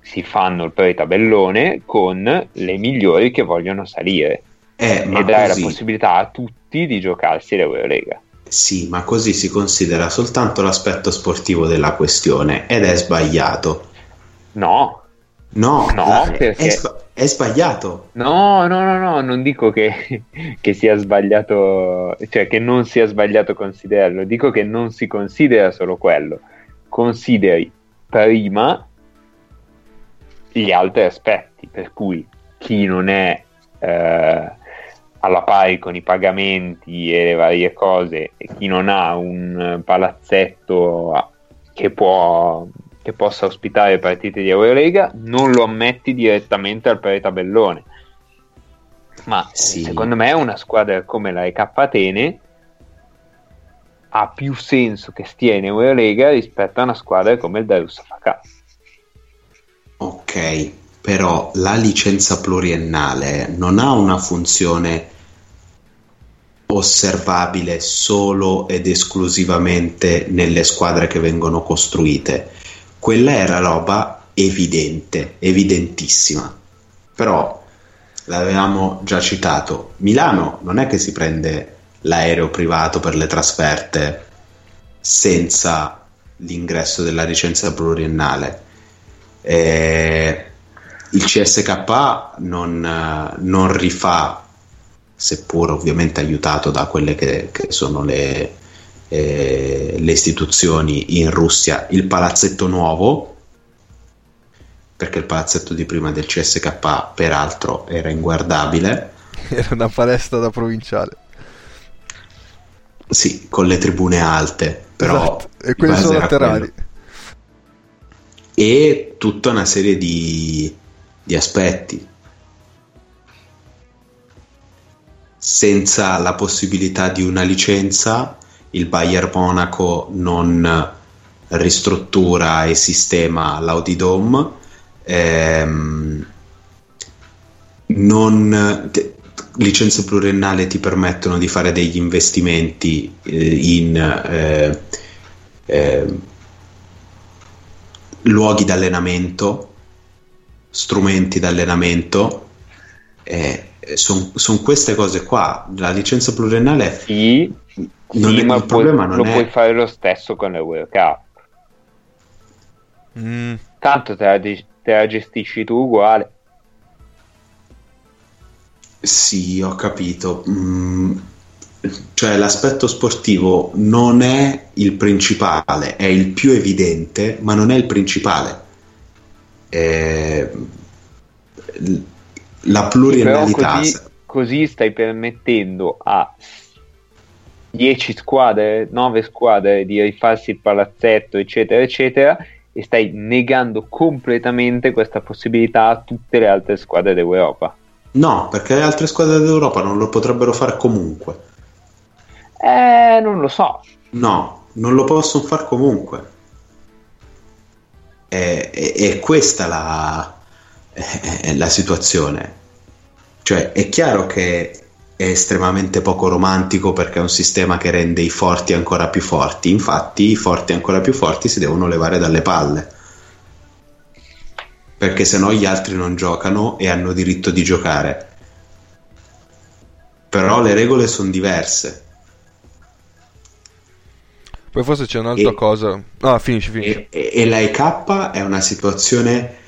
[SPEAKER 2] si fanno il pre-tabellone con le migliori che vogliono salire
[SPEAKER 3] Eh,
[SPEAKER 2] e dare
[SPEAKER 3] così,
[SPEAKER 2] la possibilità a tutti di giocarsi l'Eurolega.
[SPEAKER 3] sì, ma così si considera soltanto l'aspetto sportivo della questione ed è sbagliato.
[SPEAKER 2] No,
[SPEAKER 3] No,
[SPEAKER 2] No,
[SPEAKER 3] la-
[SPEAKER 2] perché-
[SPEAKER 3] è, sba- è sbagliato.
[SPEAKER 2] No, no, no, no, non dico che, che sia sbagliato, cioè che non sia sbagliato considerarlo, dico che non si considera solo quello, consideri prima gli altri aspetti, per cui chi non è eh, alla pari con i pagamenti e le varie cose e chi non ha un palazzetto che può che possa ospitare partite di Eurolega, non lo ammetti direttamente al pre-tabellone. Ma
[SPEAKER 3] Sì.
[SPEAKER 2] secondo me una squadra come la EK Atene ha più senso che stia in Eurolega rispetto a una squadra come il Darussafaka.
[SPEAKER 3] Ok, però la licenza pluriennale non ha una funzione osservabile solo ed esclusivamente nelle squadre che vengono costruite. Quella era roba evidente, evidentissima. Però l'avevamo già citato, Milano non è che si prende l'aereo privato per le trasferte senza l'ingresso della licenza pluriennale. Eh, il CSK non, eh, non rifà, seppur ovviamente aiutato da quelle che, che sono le, eh, le istituzioni in Russia, il palazzetto nuovo, perché il palazzetto di prima del CSK peraltro era inguardabile. <laughs>
[SPEAKER 1] Era una palestra da provinciale.
[SPEAKER 3] Sì, con le tribune alte, però...
[SPEAKER 1] Esatto, E quelli sono laterali.
[SPEAKER 3] quello. E tutta una serie di, di aspetti. Senza la possibilità di una licenza, il Bayern Monaco non ristruttura e sistema l'Audi Dome. Ehm, non, te- licenze pluriennali ti permettono di fare degli investimenti eh, in eh, eh, luoghi d'allenamento, strumenti d'allenamento. Sono queste cose qua. La licenza pluriennale
[SPEAKER 2] Sì,
[SPEAKER 3] non
[SPEAKER 2] sì,
[SPEAKER 3] è-
[SPEAKER 2] ma
[SPEAKER 3] il
[SPEAKER 2] puoi-
[SPEAKER 3] problema non
[SPEAKER 2] lo
[SPEAKER 3] è-
[SPEAKER 2] puoi fare lo stesso con le World Cup.
[SPEAKER 1] Mm,
[SPEAKER 2] Tanto te la, te la gestisci tu uguale.
[SPEAKER 3] Sì, ho capito. Mm, cioè, l'aspetto sportivo non è il principale, è il più evidente, ma non è il principale. Eh, la pluriennalità.
[SPEAKER 2] così, così stai permettendo a 10 squadre, 9 squadre di rifarsi il palazzetto, eccetera, eccetera, e stai negando completamente questa possibilità a tutte le altre squadre d'Europa.
[SPEAKER 3] No, perché le altre squadre d'Europa non lo potrebbero fare comunque.
[SPEAKER 2] Eh, non lo so.
[SPEAKER 3] No, non lo possono fare comunque. È, è- è questa la, è- la situazione. Cioè, è chiaro che è estremamente poco romantico perché è un sistema che rende i forti ancora più forti. Infatti, i forti ancora più forti si devono levare dalle palle. Perché se no gli altri non giocano e hanno diritto di giocare. Però le regole sono diverse.
[SPEAKER 1] Poi forse c'è un'altra
[SPEAKER 3] E-
[SPEAKER 1] cosa. No, finisci, finisci.
[SPEAKER 3] E, e- e la EK è una situazione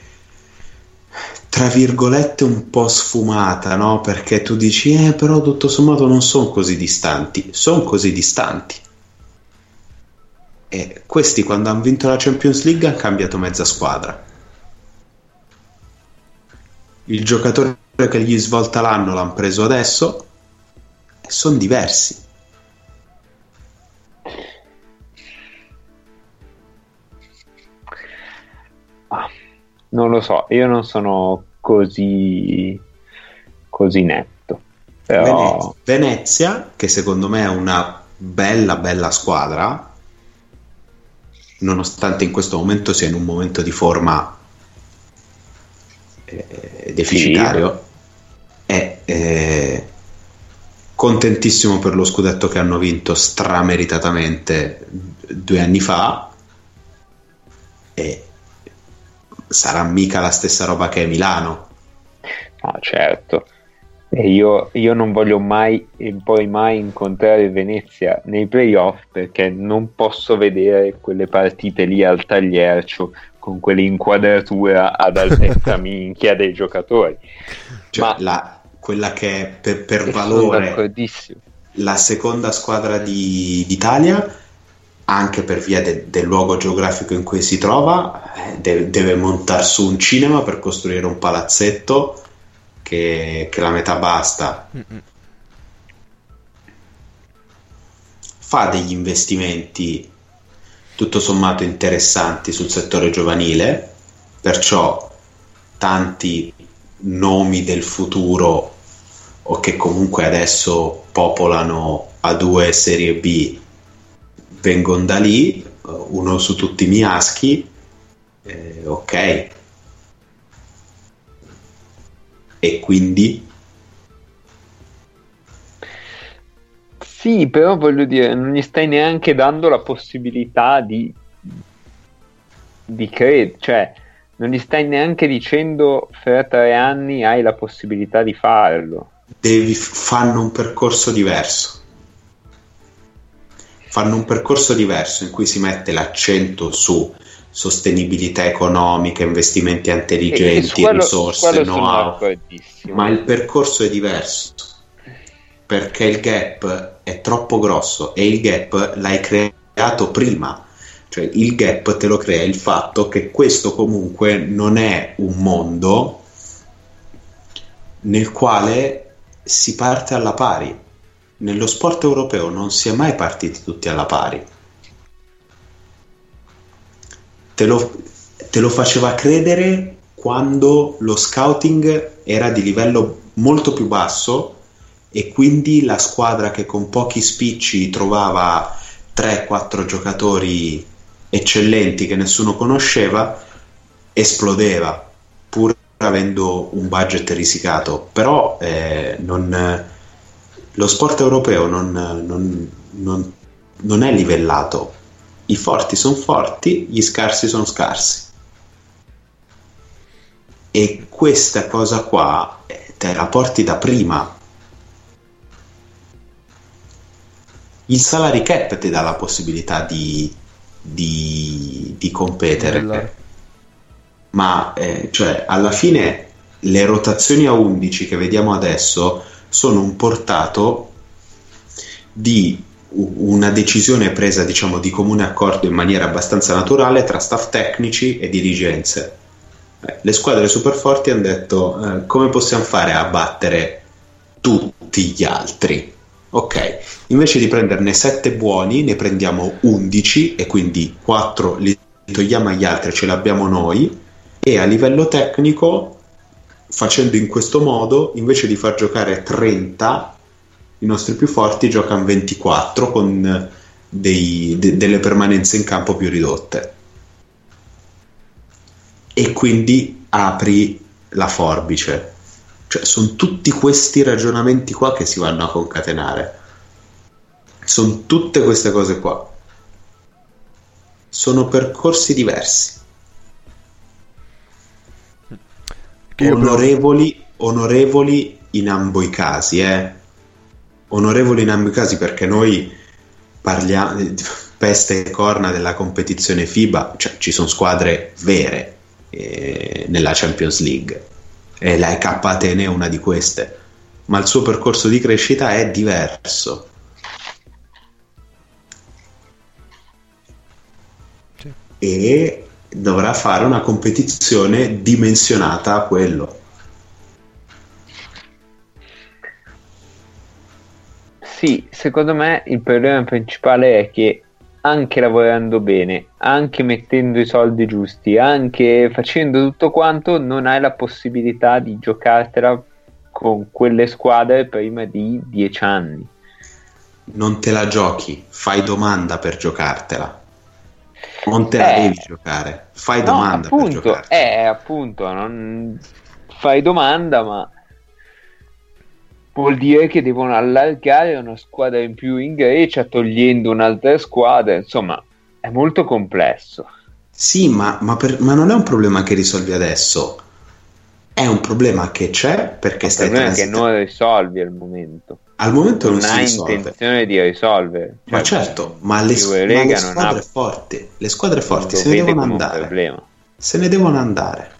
[SPEAKER 3] tra virgolette un po' sfumata, no? Perché tu dici, eh, però tutto sommato non sono così distanti. Sono così distanti. E questi quando hanno vinto la Champions League hanno cambiato mezza squadra. Il giocatore che gli svolta l'anno l'hanno preso adesso e sono diversi.
[SPEAKER 2] Non lo so, io non sono così, così netto. Però
[SPEAKER 3] Vene- Venezia, che secondo me è una bella, bella squadra, nonostante in questo momento sia in un momento di forma eh, deficitario, è eh, contentissimo per lo scudetto che hanno vinto strameritatamente due anni fa e sarà mica la stessa roba che è Milano.
[SPEAKER 2] No, certo. E io, io non voglio mai e poi mai incontrare Venezia nei playoff perché non posso vedere quelle partite lì al tagliercio con quell'inquadratura ad altezza <laughs> minchia dei giocatori.
[SPEAKER 3] Cioè,
[SPEAKER 2] Ma-
[SPEAKER 3] la- quella che è per, per
[SPEAKER 2] sono
[SPEAKER 3] valore
[SPEAKER 2] d'accordissimo.
[SPEAKER 3] la seconda squadra di- d'Italia, anche per via de- del luogo geografico in cui si trova, eh, deve, deve montar su un cinema per costruire un palazzetto che, che la metà basta.
[SPEAKER 1] Mm-mm.
[SPEAKER 3] Fa degli investimenti tutto sommato interessanti sul settore giovanile, perciò tanti nomi del futuro o che comunque adesso popolano A2 e Serie B vengono da lì, eh, uno su tutti i miaschi, eh, ok. E quindi
[SPEAKER 2] Sì, però voglio dire, non gli stai neanche dando la possibilità di, di credere, cioè non gli stai neanche dicendo fra tre anni hai la possibilità di farlo.
[SPEAKER 3] devi, fanno un percorso diverso. Fanno un percorso diverso in cui si mette l'accento su sostenibilità economica, investimenti intelligenti,
[SPEAKER 2] quello-
[SPEAKER 3] risorse, know-how. ma il percorso è diverso perché il gap è troppo grosso e il gap l'hai creato prima. Cioè il gap te lo crea il fatto che questo comunque non è un mondo nel quale si parte alla pari. Nello sport europeo non si è mai partiti tutti alla pari. Te lo, te lo faceva credere quando lo scouting era di livello molto più basso e quindi la squadra che con pochi spicci trovava 3-4 giocatori eccellenti che nessuno conosceva esplodeva pur avendo un budget risicato però eh, non, lo sport europeo non, non, non, non è livellato i forti sono forti gli scarsi sono scarsi e questa cosa qua te la porti da prima il salary cap ti dà la possibilità di, di, di competere. Bella. Ma eh, cioè, alla fine le rotazioni a 11 che vediamo adesso sono un portato di una decisione presa diciamo di comune accordo in maniera abbastanza naturale tra staff tecnici e dirigenze. Eh, le squadre super forti hanno detto eh, come possiamo fare a battere tutti gli altri? Ok, invece di prenderne 7 buoni, ne prendiamo 11 e quindi 4 li togliamo agli altri, ce l'abbiamo noi e a livello tecnico, facendo in questo modo, invece di far giocare 30, i nostri più forti giocano 24 con dei, de, delle permanenze in campo più ridotte. E quindi apri la forbice cioè, sono tutti questi ragionamenti qua che si vanno a concatenare. Sono tutte queste cose qua. Sono percorsi diversi. Onorevoli, onorevoli in ambo i casi, eh. Onorevoli in ambo i casi perché noi parliamo peste e corna della competizione FIBA, cioè ci sono squadre vere eh, nella Champions League e la EK Atene è una di queste, ma il suo percorso di crescita è diverso. Sì. E dovrà fare una competizione dimensionata a quello.
[SPEAKER 2] Sì, secondo me il problema principale è che anche lavorando bene, anche mettendo i soldi giusti, anche facendo tutto quanto, non hai la possibilità di giocartela con quelle squadre prima di dieci anni.
[SPEAKER 3] Non te la giochi, fai domanda per giocartela. Non te la eh, devi giocare, fai no, domanda
[SPEAKER 2] appunto. Eh, appunto, non... fai domanda, ma vuol dire che devono allargare una squadra in più in Grecia togliendo un'altra squadra, insomma è molto complesso.
[SPEAKER 3] Sì, ma, ma, per, ma non è un problema che risolvi adesso, è un problema che c'è perché
[SPEAKER 2] il
[SPEAKER 3] stai
[SPEAKER 2] transitando. che non risolvi al momento.
[SPEAKER 3] Al momento non,
[SPEAKER 2] non hai intenzione di risolvere.
[SPEAKER 3] Cioè, ma certo, ma le, ma le squadre ha... forti, le squadre forti se ne devono andare. Se ne devono andare.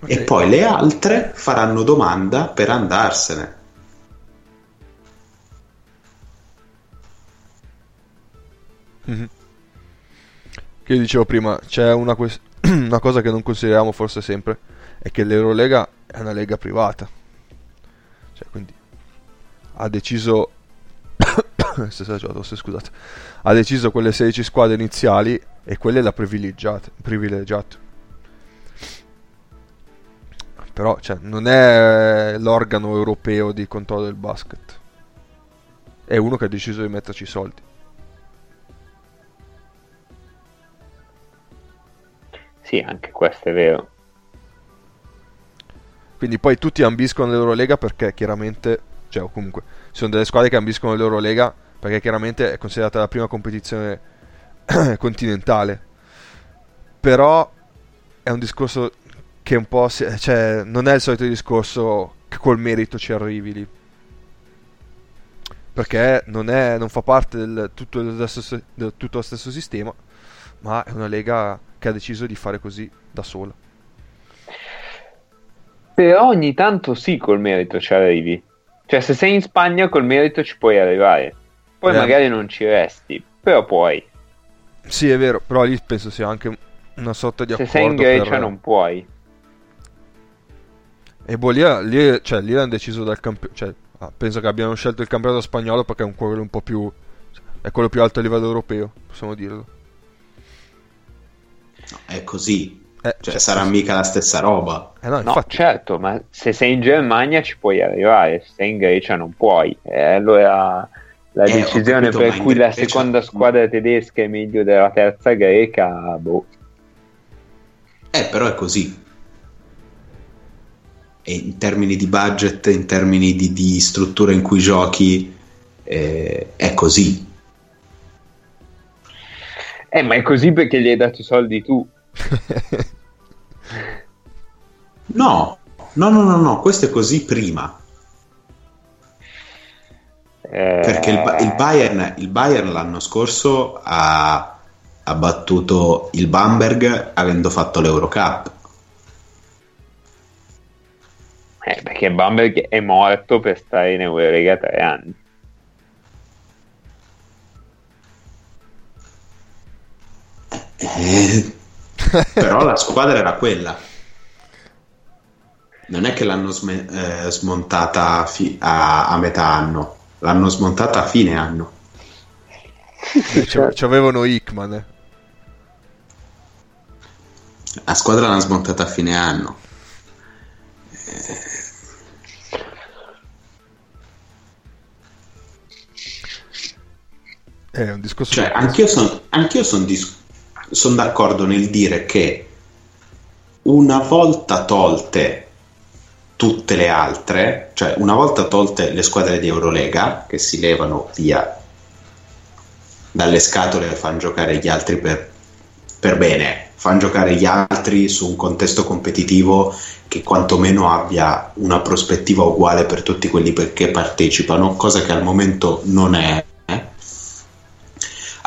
[SPEAKER 3] Okay. E poi le altre faranno domanda per andarsene.
[SPEAKER 1] Mm-hmm. Che io dicevo prima, c'è una, que- <clears throat> una cosa che non consideriamo forse sempre, è che l'Eurolega è una lega privata. Cioè, quindi ha deciso <coughs> scusate, ha deciso quelle 16 squadre iniziali e quelle l'ha privilegiato. privilegiato però cioè, non è l'organo europeo di controllo del basket. È uno che ha deciso di metterci i soldi.
[SPEAKER 2] Sì, anche questo è vero.
[SPEAKER 1] Quindi poi tutti ambiscono l'Eurolega perché chiaramente, cioè comunque, ci sono delle squadre che ambiscono l'Eurolega perché chiaramente è considerata la prima competizione <clears throat> continentale. Però è un discorso che un po' si, cioè, non è il solito discorso che col merito ci arrivi lì perché non, è, non fa parte del tutto, del, del tutto lo stesso sistema ma è una lega che ha deciso di fare così da sola
[SPEAKER 2] però ogni tanto sì col merito ci arrivi cioè se sei in Spagna col merito ci puoi arrivare poi eh. magari non ci resti però puoi
[SPEAKER 1] sì è vero però lì penso sia anche una sorta di
[SPEAKER 2] se
[SPEAKER 1] accordo
[SPEAKER 2] sei in Grecia
[SPEAKER 1] per...
[SPEAKER 2] non puoi
[SPEAKER 1] E boh, lì, lì, cioè, lì hanno deciso dal campionato. Cioè, ah, penso che abbiano scelto il campionato spagnolo perché è un quello un po' più. È quello più alto a livello europeo, possiamo dirlo.
[SPEAKER 3] No, è così.
[SPEAKER 1] Eh,
[SPEAKER 3] Cioè,
[SPEAKER 1] cioè,
[SPEAKER 3] sarà mica la stessa roba.
[SPEAKER 1] Eh no,
[SPEAKER 2] No, certo, ma se sei in Germania ci puoi arrivare, se sei in Grecia non puoi. E allora la
[SPEAKER 3] Eh,
[SPEAKER 2] decisione
[SPEAKER 3] capito,
[SPEAKER 2] per cui la
[SPEAKER 3] Grecia-
[SPEAKER 2] seconda squadra tedesca è meglio della terza greca, boh.
[SPEAKER 3] Eh, però è così. E in termini di budget, in termini di, di struttura in cui giochi, eh, è così.
[SPEAKER 2] Eh, ma è così perché gli hai dato i soldi tu.
[SPEAKER 3] No, no, no, no, no, questo è così prima.
[SPEAKER 2] Eh,
[SPEAKER 3] Perché il, il Bayern, il Bayern l'anno scorso ha, ha battuto il Bamberg avendo fatto l'Eurocup.
[SPEAKER 2] eh, perché Bamberg è morto per stare in Eurolega tre anni.
[SPEAKER 3] Eh, <laughs> però la squadra era quella. Non è che l'hanno sme- eh, smontata fi- a, a metà anno, l'hanno smontata a fine anno.
[SPEAKER 1] Eh, ci, avevano Hickman. eh.
[SPEAKER 3] La squadra l'hanno smontata a fine anno.
[SPEAKER 1] È un discorso.
[SPEAKER 3] Cioè, anch'io sono son dis- son d'accordo nel dire che una volta tolte tutte le altre, cioè una volta tolte le squadre di Eurolega che si levano via dalle scatole e fanno giocare gli altri per, per bene, fanno giocare gli altri su un contesto competitivo che quantomeno abbia una prospettiva uguale per tutti quelli che partecipano, cosa che al momento non è.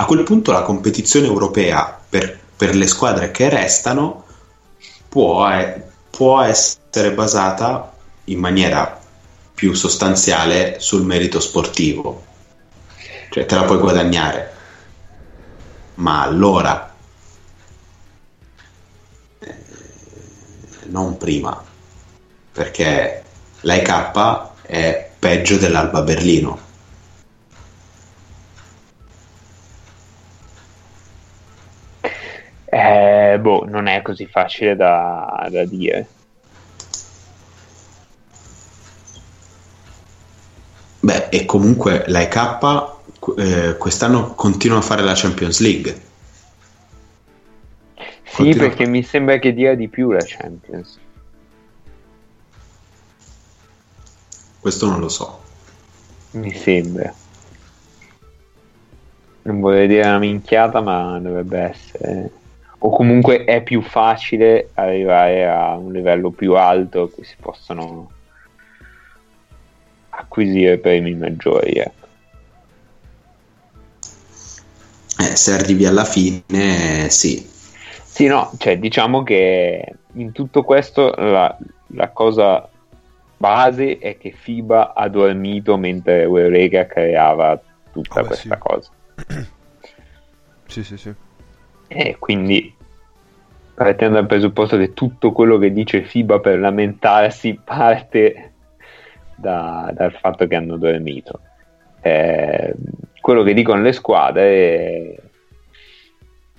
[SPEAKER 3] A quel punto la competizione europea per, per le squadre che restano può, eh, può essere basata in maniera più sostanziale sul merito sportivo, cioè te la puoi guadagnare, ma allora eh, non prima, perché l'AIK è peggio dell'Alba Berlino.
[SPEAKER 2] Eh, boh, non è così facile da, da dire.
[SPEAKER 3] Beh, e comunque l'AIK eh, quest'anno continua a fare la Champions League.
[SPEAKER 2] Sì,
[SPEAKER 3] Continua-
[SPEAKER 2] perché mi sembra che dia di più la Champions.
[SPEAKER 3] Questo non lo so.
[SPEAKER 2] Mi sembra. Non vorrei dire una minchiata, ma dovrebbe essere. O comunque è più facile arrivare a un livello più alto che si possono acquisire premi maggiori. ecco.
[SPEAKER 3] Eh, se arrivi alla fine, sì.
[SPEAKER 2] Sì, no, cioè diciamo che in tutto questo la, la cosa base è che FIBA ha dormito mentre Eureka creava tutta
[SPEAKER 1] Vabbè,
[SPEAKER 2] questa
[SPEAKER 1] sì.
[SPEAKER 2] cosa. <clears throat>
[SPEAKER 1] Sì, sì, sì.
[SPEAKER 2] E quindi partendo dal presupposto che tutto quello che dice FIBA per lamentarsi parte da- dal fatto che hanno dormito. Eh, quello che dicono le squadre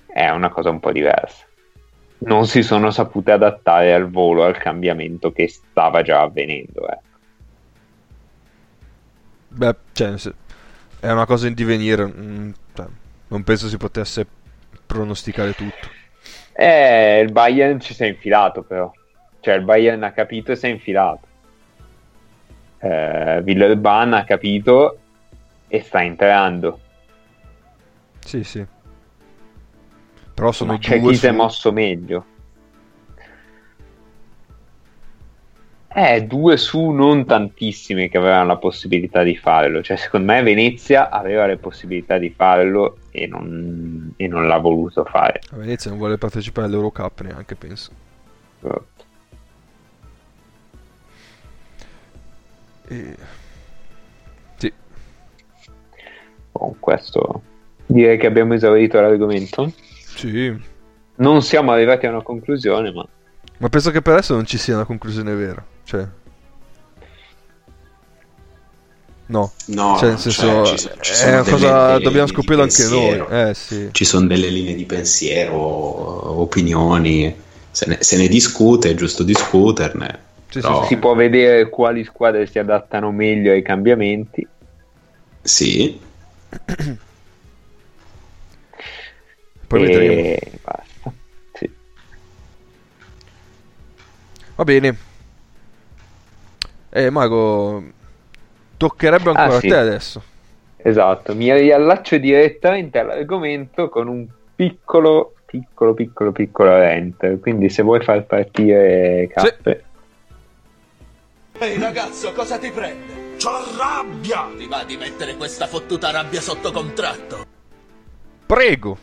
[SPEAKER 2] è una cosa un po' diversa. Non si sono sapute adattare al volo, al cambiamento che stava già avvenendo. eh.
[SPEAKER 1] Beh, cioè, è una cosa in divenire. mm, cioè, non penso si potesse pronosticare tutto.
[SPEAKER 2] Eh, il Bayern ci si è infilato però. Cioè il Bayern ha capito e si è infilato. Eh, Villeurbanne ha capito e sta entrando.
[SPEAKER 1] Sì, sì. Però sono
[SPEAKER 2] Ma c'è chi si è
[SPEAKER 1] su-
[SPEAKER 2] mosso meglio. Eh, due su non tantissime che avevano la possibilità di farlo. Cioè, secondo me Venezia aveva le possibilità di farlo e non, e non l'ha voluto fare.
[SPEAKER 1] A Venezia non vuole partecipare all'Eurocup neanche, penso. E... Sì,
[SPEAKER 2] Con questo direi che abbiamo esaurito l'argomento.
[SPEAKER 1] sì.
[SPEAKER 2] Non siamo arrivati a una conclusione, ma
[SPEAKER 1] Ma penso che per adesso non ci sia una conclusione vera. Cioè... No,
[SPEAKER 3] No,
[SPEAKER 1] cioè, nel
[SPEAKER 3] cioè,
[SPEAKER 1] senso,
[SPEAKER 3] ci so- ci
[SPEAKER 1] è
[SPEAKER 3] sono
[SPEAKER 1] una
[SPEAKER 3] delle-
[SPEAKER 1] cosa, dobbiamo scoprirlo anche noi. Eh sì.
[SPEAKER 3] Ci sono delle linee di pensiero, opinioni, se ne, se ne discute, è giusto discuterne.
[SPEAKER 1] Sì,
[SPEAKER 3] però-
[SPEAKER 1] sì,
[SPEAKER 2] Si può vedere quali squadre si adattano meglio ai cambiamenti.
[SPEAKER 3] Sì, <clears throat>
[SPEAKER 1] Poi
[SPEAKER 2] e
[SPEAKER 1] vedremo.
[SPEAKER 2] basta. Sì.
[SPEAKER 1] Va bene. Eh, Mago, toccherebbe
[SPEAKER 2] Ah,
[SPEAKER 1] ancora
[SPEAKER 2] sì.
[SPEAKER 1] a te adesso.
[SPEAKER 2] Esatto, mi riallaccio direttamente all'argomento con un piccolo, piccolo, piccolo, piccolo rant. Quindi se vuoi far partire cappe.
[SPEAKER 4] Ehi ragazzo, cosa ti prende? C'ho rabbia! Ti va di mettere questa fottuta rabbia sotto contratto?
[SPEAKER 1] Prego.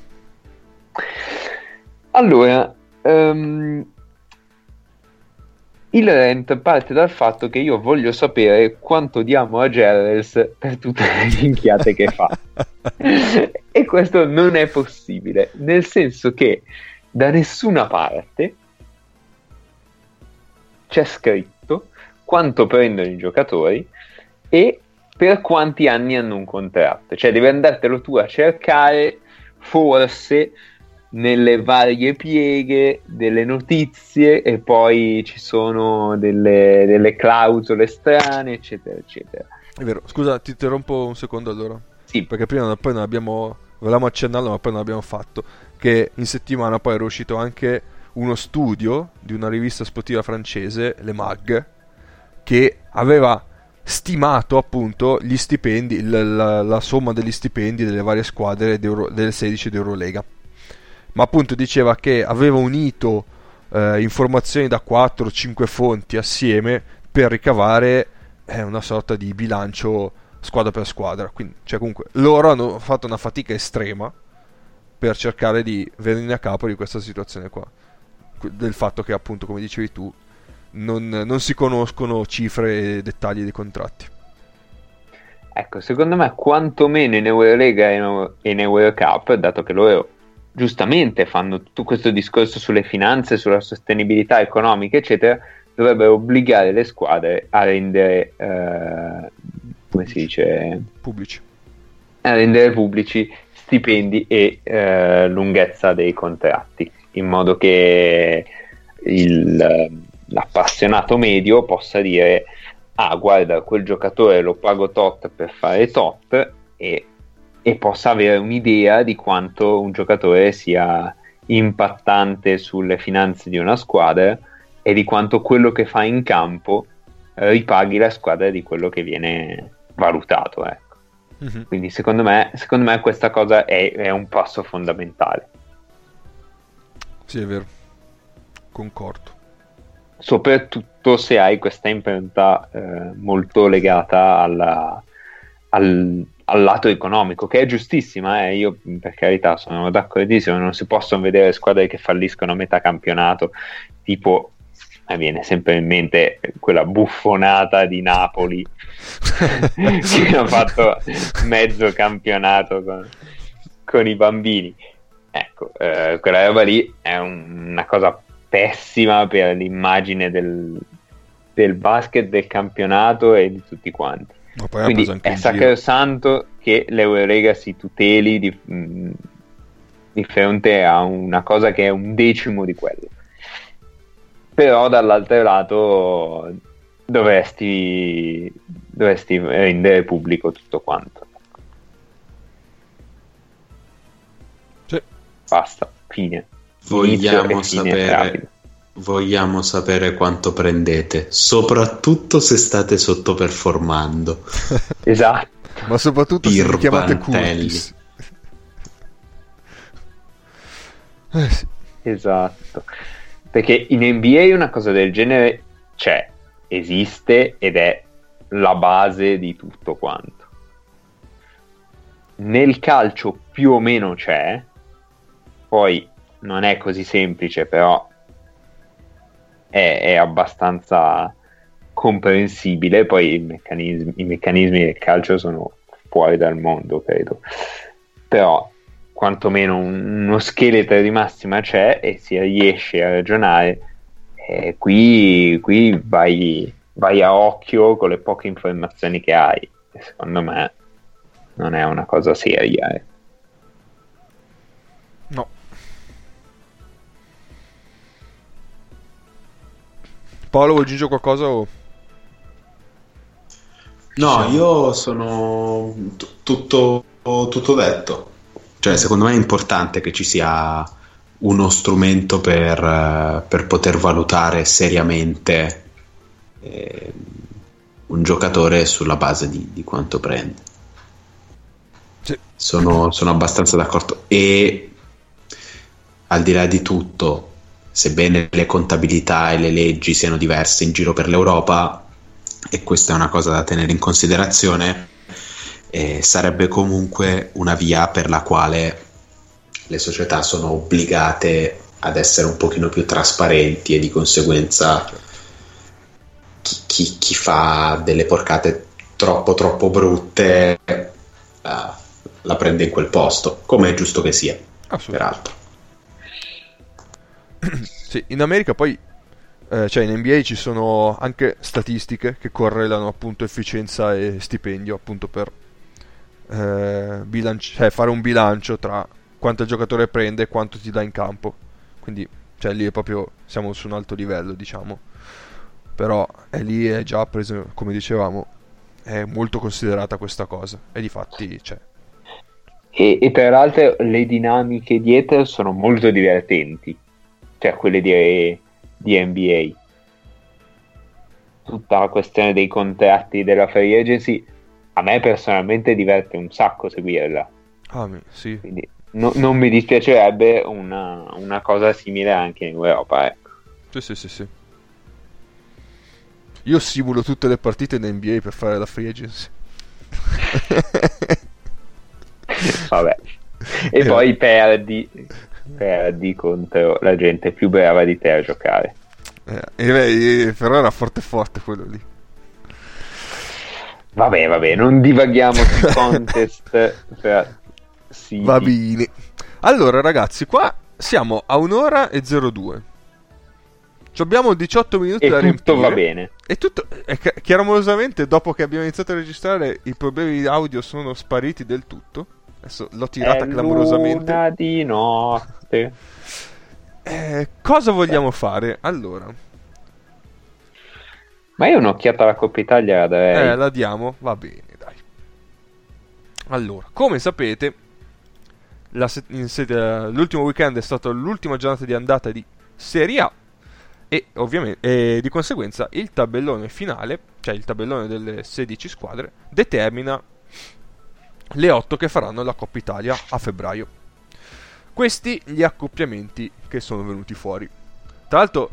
[SPEAKER 2] Allora, ehm, il rant parte dal fatto che io voglio sapere quanto diamo a Gerrels per tutte le minchiate che fa. <laughs> e questo non è possibile, nel senso che da nessuna parte c'è scritto quanto prendono i giocatori e per quanti anni hanno un contratto. Cioè devi andartelo tu a cercare forse nelle varie pieghe delle notizie e poi ci sono delle, delle clausole strane, eccetera, eccetera.
[SPEAKER 1] È vero. Scusa, ti interrompo un secondo allora.
[SPEAKER 2] Sì,
[SPEAKER 1] Perché prima non- poi non abbiamo. Volevamo accennarlo, ma poi non abbiamo fatto. Che in settimana poi era uscito anche uno studio di una rivista sportiva francese, Le Mag, che aveva stimato appunto gli stipendi, il- la, la somma degli stipendi delle varie squadre delle 16 d'Eurolega. Ma appunto diceva che aveva unito eh, informazioni da 4-5 fonti assieme per ricavare eh, una sorta di bilancio squadra per squadra. Quindi, cioè, comunque, loro hanno fatto una fatica estrema per cercare di venire a capo di questa situazione qua. Del fatto che, appunto, come dicevi tu, non, non si conoscono cifre e dettagli dei contratti.
[SPEAKER 2] ecco, secondo me quantomeno in Eurolega e in Eurocup, dato che loro giustamente fanno tutto questo discorso sulle finanze, sulla sostenibilità economica, eccetera, dovrebbero obbligare le squadre a rendere, eh, come si dice,
[SPEAKER 1] Pubblici.
[SPEAKER 2] a rendere pubblici stipendi e eh, lunghezza dei contratti, in modo che il- l'appassionato medio possa dire ah guarda quel giocatore lo pago tot per fare tot e, e possa avere un'idea di quanto un giocatore sia impattante sulle finanze di una squadra e di quanto quello che fa in campo eh, ripaghi la squadra di quello che viene valutato ecco.
[SPEAKER 1] Mhm.
[SPEAKER 2] Quindi secondo me, secondo me questa cosa è, è un passo fondamentale,
[SPEAKER 1] Sì, è vero. Concordo.
[SPEAKER 2] soprattutto se hai questa impronta eh, molto legata alla- al, al lato economico, che è giustissima, eh. io per carità sono d'accordissimo, non si possono vedere squadre che falliscono a metà campionato, tipo, mi viene sempre in mente quella buffonata di Napoli <laughs> che ha fatto mezzo campionato con, con i bambini. Ecco, eh, quella roba lì è un- una cosa pessima per l'immagine del, del basket, del campionato e di tutti quanti.
[SPEAKER 1] Ma poi
[SPEAKER 2] Quindi è sacrosanto che l'Eurolega si tuteli di, mh, di fronte a una cosa che è un decimo di quello. Però dall'altro lato dovresti, dovresti rendere pubblico tutto quanto.
[SPEAKER 1] Sì.
[SPEAKER 2] Basta, fine.
[SPEAKER 3] Vogliamo
[SPEAKER 2] Inizio e fine
[SPEAKER 3] sapere,
[SPEAKER 2] rapido.
[SPEAKER 3] Vogliamo sapere quanto prendete, soprattutto se state sottoperformando. <laughs>
[SPEAKER 2] Esatto.
[SPEAKER 1] Ma soprattutto se vi chiamate. Curtis. Eh sì.
[SPEAKER 2] Esatto, perché in NBA una cosa del genere c'è, esiste ed è la base di tutto quanto. Nel calcio più o meno c'è, poi non è così semplice, però è, è abbastanza comprensibile. Poi i meccanismi, i meccanismi del calcio sono fuori dal mondo, credo. Però quantomeno un- uno scheletro di massima c'è e si riesce a ragionare E qui, qui vai, vai a occhio con le poche informazioni che hai. Secondo me non è una cosa seria. Eh.
[SPEAKER 1] Paolo, vuoi aggiungere qualcosa? O...
[SPEAKER 3] No, io sono t- tutto, tutto detto. Cioè, secondo me è importante che ci sia uno strumento per, per poter valutare seriamente eh, un giocatore sulla base di, di quanto prende.
[SPEAKER 1] Sì.
[SPEAKER 3] Sono, sono abbastanza d'accordo. E al di là di tutto, sebbene le contabilità e le leggi siano diverse in giro per l'Europa, e questa è una cosa da tenere in considerazione, eh, sarebbe comunque una via per la quale le società sono obbligate ad essere un pochino più trasparenti e di conseguenza chi, chi, chi fa delle porcate troppo troppo brutte uh, la prende in quel posto, come è giusto che sia, peraltro.
[SPEAKER 1] Sì, in America poi, eh, cioè in NBA ci sono anche statistiche che correlano appunto efficienza e stipendio, appunto per eh, bilanci- cioè fare un bilancio tra quanto il giocatore prende e quanto ti dà in campo. Quindi, cioè lì è proprio, siamo su un alto livello, diciamo. Però è lì è già preso, come dicevamo, è molto considerata questa cosa. E di fatti, cioè,
[SPEAKER 2] E, e tra le dinamiche dietro sono molto divertenti, cioè quelle di, di NBA. Tutta la questione dei contratti della free agency a me personalmente diverte un sacco seguirla.
[SPEAKER 1] Ah, sì.
[SPEAKER 2] Quindi no- non mi dispiacerebbe una, una cosa simile anche in Europa. Ecco.
[SPEAKER 1] Sì, sì, sì, sì. Io simulo tutte le partite in NBA per fare la free agency. <laughs>
[SPEAKER 2] Vabbè. E
[SPEAKER 1] Eh,
[SPEAKER 2] poi perdi, perdi contro la gente più brava di te a giocare.
[SPEAKER 1] Eh, beh, eh, però era forte forte quello lì.
[SPEAKER 2] Vabbè, vabbè, non divaghiamo sui <laughs> contest per siti.
[SPEAKER 1] Va bene. Allora, ragazzi, qua siamo a un'ora e 02. Ci abbiamo 18 minuti
[SPEAKER 2] E
[SPEAKER 1] da
[SPEAKER 2] tutto
[SPEAKER 1] riempire.
[SPEAKER 2] va bene.
[SPEAKER 1] E tutto, e chi- chiaramente, dopo che abbiamo iniziato a registrare, i problemi di audio sono spariti del tutto. Adesso l'ho tirata
[SPEAKER 2] È
[SPEAKER 1] clamorosamente.
[SPEAKER 2] luna di notte.
[SPEAKER 1] Eh, cosa vogliamo fare? Allora,
[SPEAKER 2] Ma io un'occhiata alla Coppa Italia la darei.
[SPEAKER 1] eh, la diamo? Va bene, dai. Allora, come sapete, se- sede- l'ultimo weekend è stata l'ultima giornata di andata di Serie A. E ovviamente, e di conseguenza, il tabellone finale, cioè il tabellone delle 16 squadre, determina le 8 che faranno la Coppa Italia a febbraio. Questi gli accoppiamenti che sono venuti fuori. Tra l'altro,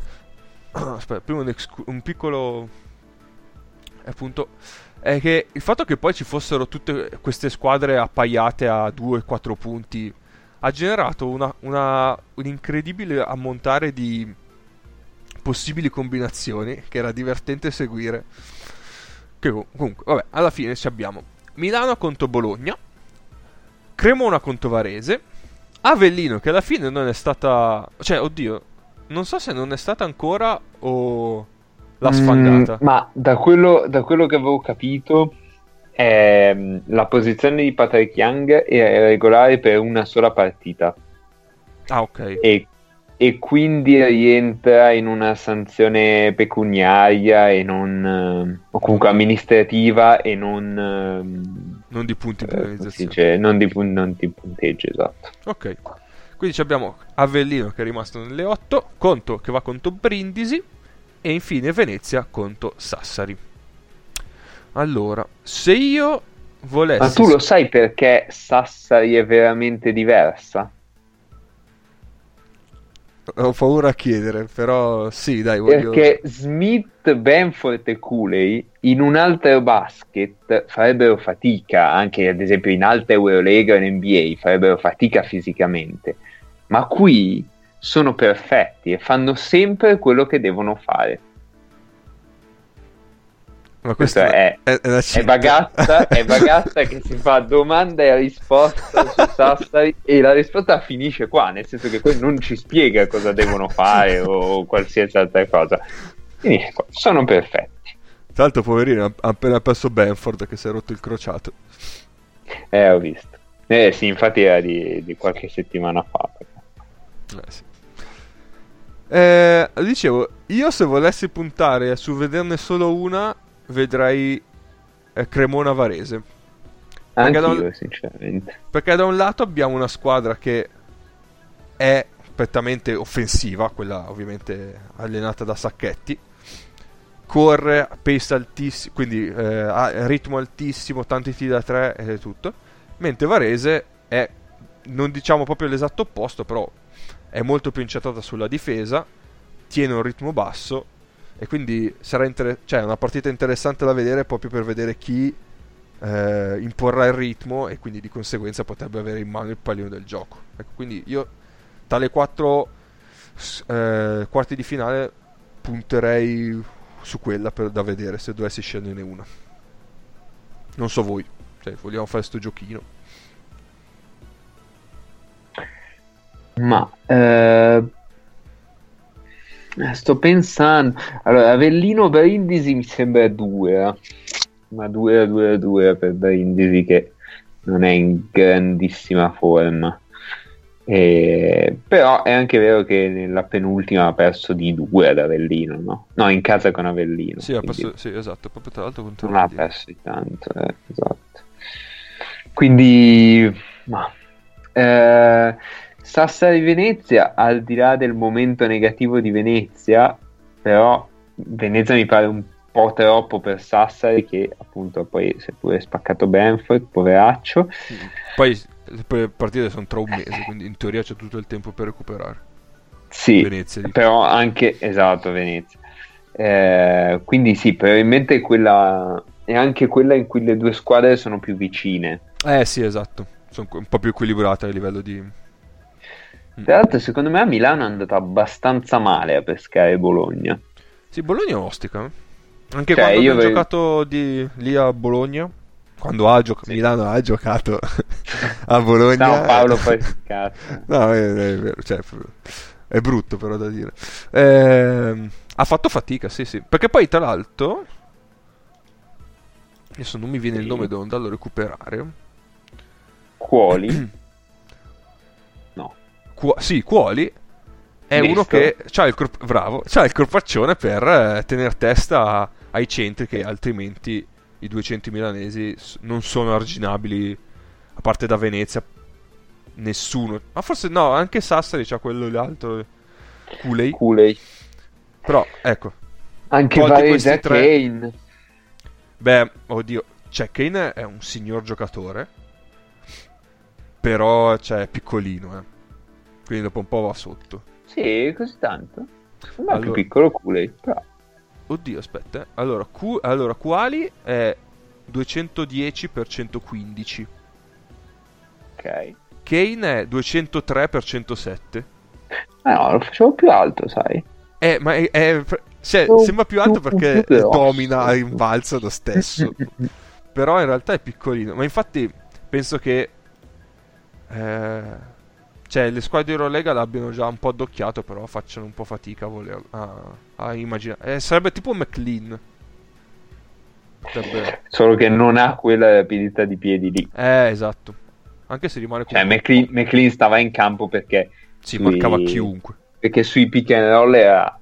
[SPEAKER 1] <clears throat> aspetta, prima un, excu- un piccolo appunto è che il fatto che poi ci fossero tutte queste squadre appaiate a 2-4 punti ha generato una, una- un incredibile ammontare di possibili combinazioni che era divertente seguire. Che com- comunque, vabbè, alla fine ci abbiamo Milano contro Bologna, Cremona contro Varese, Avellino che alla fine non è stata... cioè, oddio, non so se non è stata ancora o l'ha sfangata.
[SPEAKER 2] Mm, ma da quello, da quello che avevo capito, ehm, la posizione di Patrick Young è regolare per una sola partita
[SPEAKER 1] Ah, ok.
[SPEAKER 2] e, e quindi rientra in una sanzione pecuniaria e non, ehm, o comunque amministrativa e non, ehm,
[SPEAKER 1] Non di punti di
[SPEAKER 2] eh,
[SPEAKER 1] penalizzazione.
[SPEAKER 2] dice, non di, non di punteggio, esatto.
[SPEAKER 1] Ok. Quindi abbiamo Avellino che è rimasto nelle 8, Conto che va contro Brindisi e infine Venezia contro Sassari. Allora, se io volessi...
[SPEAKER 2] Ma tu lo sai perché Sassari è veramente diversa?
[SPEAKER 1] Ho paura a chiedere, però sì, dai, voglio...
[SPEAKER 2] Perché Smith, Benford e Cooley in un altro basket farebbero fatica, anche ad esempio in alta Eurolega o in NBA, farebbero fatica fisicamente, ma qui sono perfetti e fanno sempre quello che devono fare. Ma questo è, è, è, è, Bagazza, è Bagazza che si fa domanda e risposta su <laughs> Sassari e la risposta finisce qua, nel senso che poi non ci spiega cosa devono fare o qualsiasi altra cosa. Finisce qua, sono perfetti.
[SPEAKER 1] Tra l'altro, poverino, ha appena perso Benford che si è rotto il crociato.
[SPEAKER 2] Eh, ho visto. Eh sì, infatti era di, di qualche settimana fa.
[SPEAKER 1] Eh sì. Eh, dicevo, io se volessi puntare su vederne solo una, vedrei eh, Cremona Varese.
[SPEAKER 2] Perché Anch'io, un... sinceramente.
[SPEAKER 1] Perché da un lato abbiamo una squadra che è prettamente offensiva, quella ovviamente allenata da Sacchetti. Corre, pace altissimo, quindi eh, ha ritmo altissimo, tanti tiri da tre e tutto. Mentre Varese è, non diciamo proprio l'esatto opposto, però è molto più incentrata sulla difesa, tiene un ritmo basso e quindi sarà inter- cioè, una partita interessante da vedere proprio per vedere chi eh, imporrà il ritmo e quindi di conseguenza potrebbe avere in mano il pallino del gioco. Ecco, quindi io tale quattro eh, quarti di finale punterei su quella per, da vedere se dovessi sceglierne una. Non so voi, cioè, vogliamo fare questo giochino.
[SPEAKER 2] Ma eh, sto pensando. Allora, Avellino Brindisi mi sembra 2, eh. ma 2 2 2 per Brindisi che non è in grandissima forma. Eh, però è anche vero che nella penultima ha perso di 2 ad Avellino, no? No, in casa con Avellino.
[SPEAKER 1] Sì, perso, sì esatto, proprio tra l'altro
[SPEAKER 2] contro Non ha perso di tanto, eh, esatto. Quindi, ma, eh, Sassari Venezia, al di là del momento negativo di Venezia, però Venezia mi pare un po' troppo per Sassari che appunto poi si è pure spaccato Benford, poveraccio.
[SPEAKER 1] Poi le partite sono tra un mese, quindi in teoria c'è tutto il tempo per recuperare.
[SPEAKER 2] Sì, Venezia, però anche, esatto, Venezia. Eh, quindi sì, probabilmente quella è anche quella in cui le due squadre sono più vicine.
[SPEAKER 1] Eh sì, esatto, sono un po' più equilibrate a livello di,
[SPEAKER 2] tra l'altro, secondo me a Milano è andata abbastanza male a pescare Bologna.
[SPEAKER 1] Sì, Bologna è ostica. Eh. Anche cioè, quando ho ve... giocato di... lì a Bologna, quando ha giocato, sì. Milano ha giocato <laughs> <laughs> a Bologna.
[SPEAKER 2] No, Paolo poi cazzo. <laughs>
[SPEAKER 1] no, è, è, cioè, è brutto però da dire. Eh, ha fatto fatica, sì, sì. Perché poi, tra l'altro, adesso non mi viene sì. il nome, devo andarlo a recuperare.
[SPEAKER 2] Quali? <clears throat>
[SPEAKER 1] Cu- sì, Cuoli è Visto. uno che ha il, corp- bravo, c'ha il corpaccione per eh, tenere testa ai centri che altrimenti i 200 milanesi non sono arginabili a parte da Venezia nessuno. Ma forse no anche Sassari c'ha quello l'altro Culei
[SPEAKER 2] Culei
[SPEAKER 1] però ecco.
[SPEAKER 2] Anche Varese tre... Kane.
[SPEAKER 1] Beh oddio cioè Kane è un signor giocatore però cioè, è piccolino eh quindi dopo un po' va sotto.
[SPEAKER 2] Sì, così tanto. Ma allora... più piccolo Kool-Aid, però.
[SPEAKER 1] Oddio, aspetta. Eh. Allora, Q... allora, quali è 210 x 115.
[SPEAKER 2] Ok.
[SPEAKER 1] Kane è 203 x 107.
[SPEAKER 2] Ah no, lo facevo più alto, sai.
[SPEAKER 1] Eh, ma è, è cioè, oh, sembra più alto perché domina a rimbalzo lo stesso. <laughs> Però in realtà è piccolino. Ma infatti penso che eh, cioè, le squadre di Eurolega l'abbiano già un po' addocchiato, però facciano un po' fatica a, voler, a, a immaginare. Eh, sarebbe tipo un McLean.
[SPEAKER 2] Sarebbe... Solo che non ha quella rapidità di piedi lì.
[SPEAKER 1] Eh, esatto. Anche se rimane
[SPEAKER 2] Cioè, McLean, McLean, stava in campo perché...
[SPEAKER 1] Si sui... marcava chiunque.
[SPEAKER 2] Perché sui pick and roll era...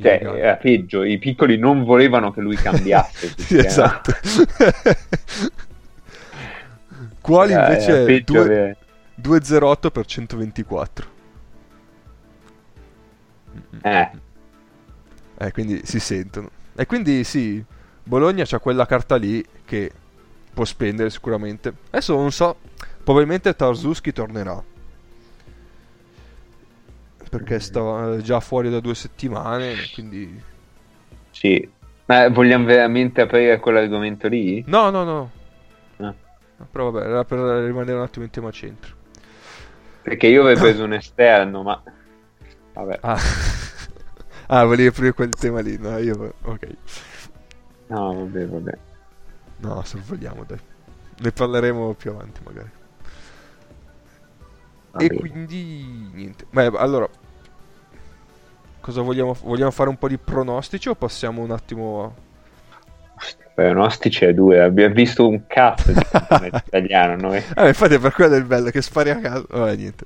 [SPEAKER 2] Cioè, era peggio. I piccoli non volevano che lui cambiasse. <laughs>
[SPEAKER 1] sì, esatto. <laughs> Quali invece... Due... 208 per 124.
[SPEAKER 2] Eh.
[SPEAKER 1] Eh, quindi si sentono. E quindi sì, Bologna c'ha quella carta lì che può spendere sicuramente. Adesso non so, probabilmente Tarzuski tornerà. Perché stava già fuori da due settimane, quindi...
[SPEAKER 2] Sì. Ma vogliamo veramente aprire quell'argomento lì?
[SPEAKER 1] No, no, no. Ah. Però vabbè, era per rimanere un attimo in tema centro.
[SPEAKER 2] Perché io avevo preso un esterno, ma... Vabbè.
[SPEAKER 1] Ah, ah volevi aprire quel tema lì, no? Io... Ok.
[SPEAKER 2] No, vabbè, vabbè.
[SPEAKER 1] No, sorvoliamo, dai. Ne parleremo più avanti, magari.
[SPEAKER 2] vabbè.
[SPEAKER 1] E quindi niente. Beh, allora cosa vogliamo vogliamo fare un po' di pronostici o passiamo un attimo
[SPEAKER 2] Pronostici a due, abbiamo visto un cazzo di campionato <laughs> italiano noi.
[SPEAKER 1] Eh, infatti è per quello il bello che spari a caso. Vabbè, niente.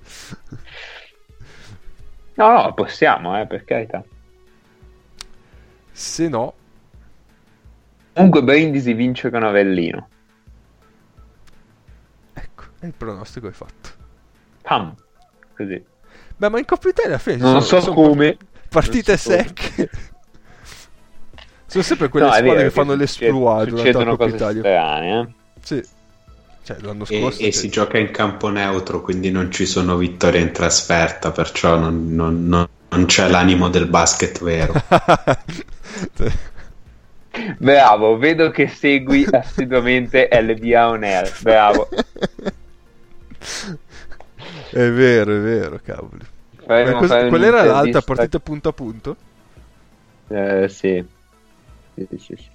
[SPEAKER 2] No, no, possiamo, eh, per carità.
[SPEAKER 1] Se no,
[SPEAKER 2] Comunque Brindisi vince con Avellino.
[SPEAKER 1] ecco, è il pronostico hai fatto.
[SPEAKER 2] Pam. Così.
[SPEAKER 1] Beh, ma in Coppa Italia alla fine ci
[SPEAKER 2] Non
[SPEAKER 1] sono-
[SPEAKER 2] so
[SPEAKER 1] sono
[SPEAKER 2] come.
[SPEAKER 1] partite
[SPEAKER 2] so come.
[SPEAKER 1] Sono sempre quelle
[SPEAKER 2] No,
[SPEAKER 1] squadre
[SPEAKER 2] vero
[SPEAKER 1] che fanno l'esploit durante la Coppa Italia.
[SPEAKER 2] strane, eh.
[SPEAKER 1] Sì. Cioè, l'anno
[SPEAKER 3] E,
[SPEAKER 1] scorso
[SPEAKER 3] e
[SPEAKER 1] sì.
[SPEAKER 3] si gioca in campo neutro, quindi non ci sono vittorie in trasferta, perciò non, non- non- non c'è l'animo del basket vero. <laughs>
[SPEAKER 2] Bravo, vedo che segui assiduamente LBA On Air. Bravo.
[SPEAKER 1] è vero, è vero, cavoli.
[SPEAKER 2] Faremo
[SPEAKER 1] Ma cosa-
[SPEAKER 2] fare
[SPEAKER 1] qual era
[SPEAKER 2] un'intervista-
[SPEAKER 1] partita punto a punto?
[SPEAKER 2] Eh, sì. Sì, sì, sì, sì.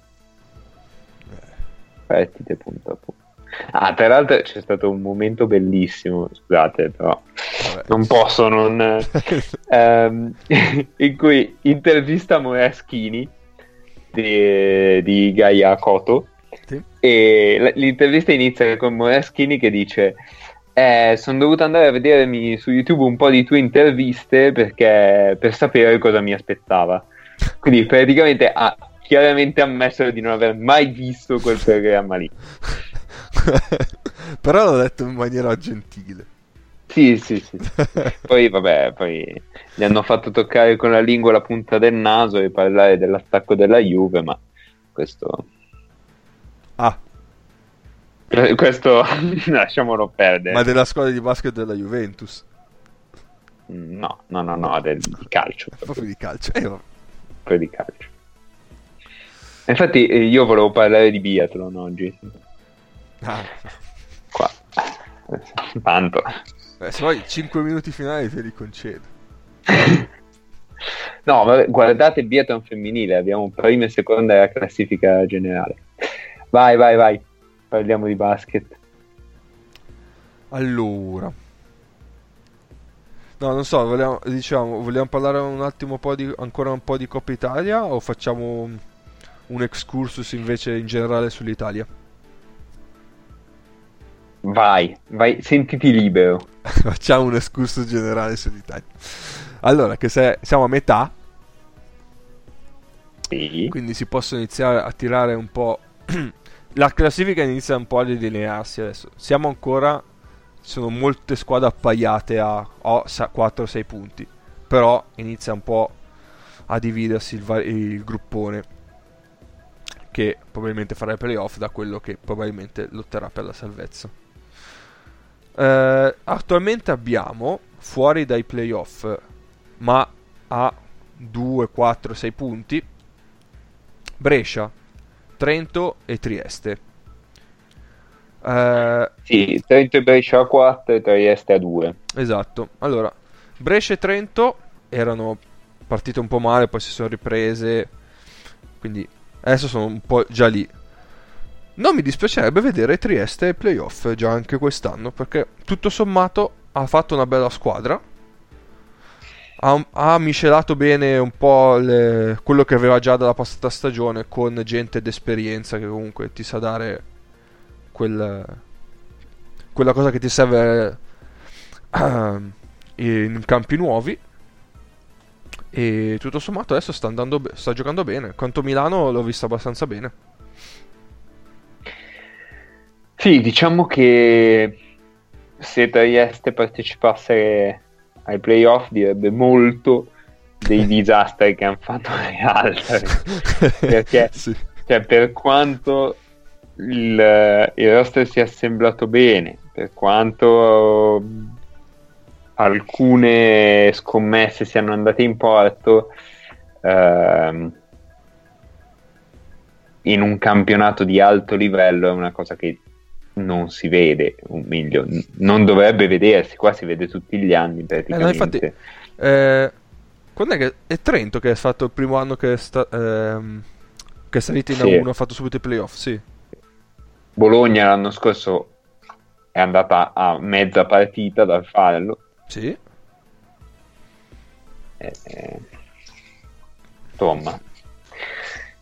[SPEAKER 2] Partite punto a punto. Ah, tra l'altro c'è stato un momento bellissimo, scusate, però
[SPEAKER 1] Vabbè.
[SPEAKER 2] non posso non... <laughs> ehm, <laughs> in cui intervista Moraschini di, di Gaia Koto
[SPEAKER 1] Sì.
[SPEAKER 2] e l'intervista inizia con Moraschini che dice eh, sono dovuto andare a vedermi su YouTube un po' di tue interviste perché per sapere cosa mi aspettava quindi praticamente ha chiaramente ammesso di non aver mai visto quel programma lì <laughs>
[SPEAKER 1] Però l'ho detto in maniera gentile.
[SPEAKER 2] sì sì sì. Poi vabbè poi gli hanno fatto toccare con la lingua la punta del naso e parlare dell'attacco della Juve ma questo
[SPEAKER 1] Ah, <laughs>
[SPEAKER 2] questo <laughs> lasciamolo perdere.
[SPEAKER 1] Ma della squadra di basket della Juventus.
[SPEAKER 2] no no no no del, di calcio.
[SPEAKER 1] Proprio di calcio. Eh,
[SPEAKER 2] proprio di calcio infatti eh, io volevo parlare di biathlon oggi.
[SPEAKER 1] Ah,
[SPEAKER 2] qua. Tanto.
[SPEAKER 1] Eh, se vuoi 5 minuti finali te li concedo. <laughs>
[SPEAKER 2] no vabbè, guardate il biathlon femminile abbiamo prima e seconda della classifica generale. Vai vai vai. Parliamo di basket.
[SPEAKER 1] Allora. No, non so, vogliamo, diciamo, vogliamo parlare un attimo po' di, ancora un po' di Coppa Italia o facciamo un, excursus invece in generale sull'Italia?
[SPEAKER 2] vai vai sentiti libero <laughs>
[SPEAKER 1] facciamo un excursus generale sull'Italia. Allora, che se siamo a metà,
[SPEAKER 2] sì
[SPEAKER 1] quindi si possono iniziare a tirare un po'... <clears throat> La classifica inizia un po' a delinearsi adesso. Siamo ancora... Ci sono molte squadre appaiate a 4-6 punti. Però inizia un po' a dividersi il, va- il gruppone. Che probabilmente farà i playoff da quello che probabilmente lotterà per la salvezza. Eh, attualmente abbiamo fuori dai playoff, ma a 2, 4, 6 punti, Brescia, Trento e Trieste. Eh,
[SPEAKER 2] sì Trento e Brescia a 4 e Trieste a 2
[SPEAKER 1] esatto. Allora, Brescia e Trento erano partite un po' male, poi si sono riprese. Quindi adesso sono un po' già lì. Non mi dispiacerebbe vedere Trieste ai playoff già anche quest'anno, perché tutto sommato ha fatto una bella squadra. Ha, ha miscelato bene un po' le- quello che aveva già dalla passata stagione con gente d'esperienza che comunque ti sa dare quel, quella cosa che ti serve ehm, <clears throat> in campi nuovi. E tutto sommato adesso sta, andando be- sta giocando bene. Quanto Milano l'ho vista abbastanza bene.
[SPEAKER 2] Sì, diciamo che se Trieste partecipasse ai playoff direbbe molto dei <laughs> disastri che hanno fatto le altre. <laughs> Perché
[SPEAKER 1] Sì.
[SPEAKER 2] cioè, per quanto il, il roster sia assemblato bene, per quanto alcune scommesse siano andate in porto, ehm, in un campionato di alto livello è una cosa che non si vede, o meglio, non dovrebbe vedersi, qua si vede tutti gli anni praticamente.
[SPEAKER 1] infatti- Eh, quando è che è Trento che è stato il primo anno che, sta- ehm, Che è salito in
[SPEAKER 2] Sì.
[SPEAKER 1] A1, ha fatto subito i playoff, sì.
[SPEAKER 2] Bologna l'anno scorso è andata a mezza partita dal farlo.
[SPEAKER 1] Sì.
[SPEAKER 2] Eh, eh, insomma,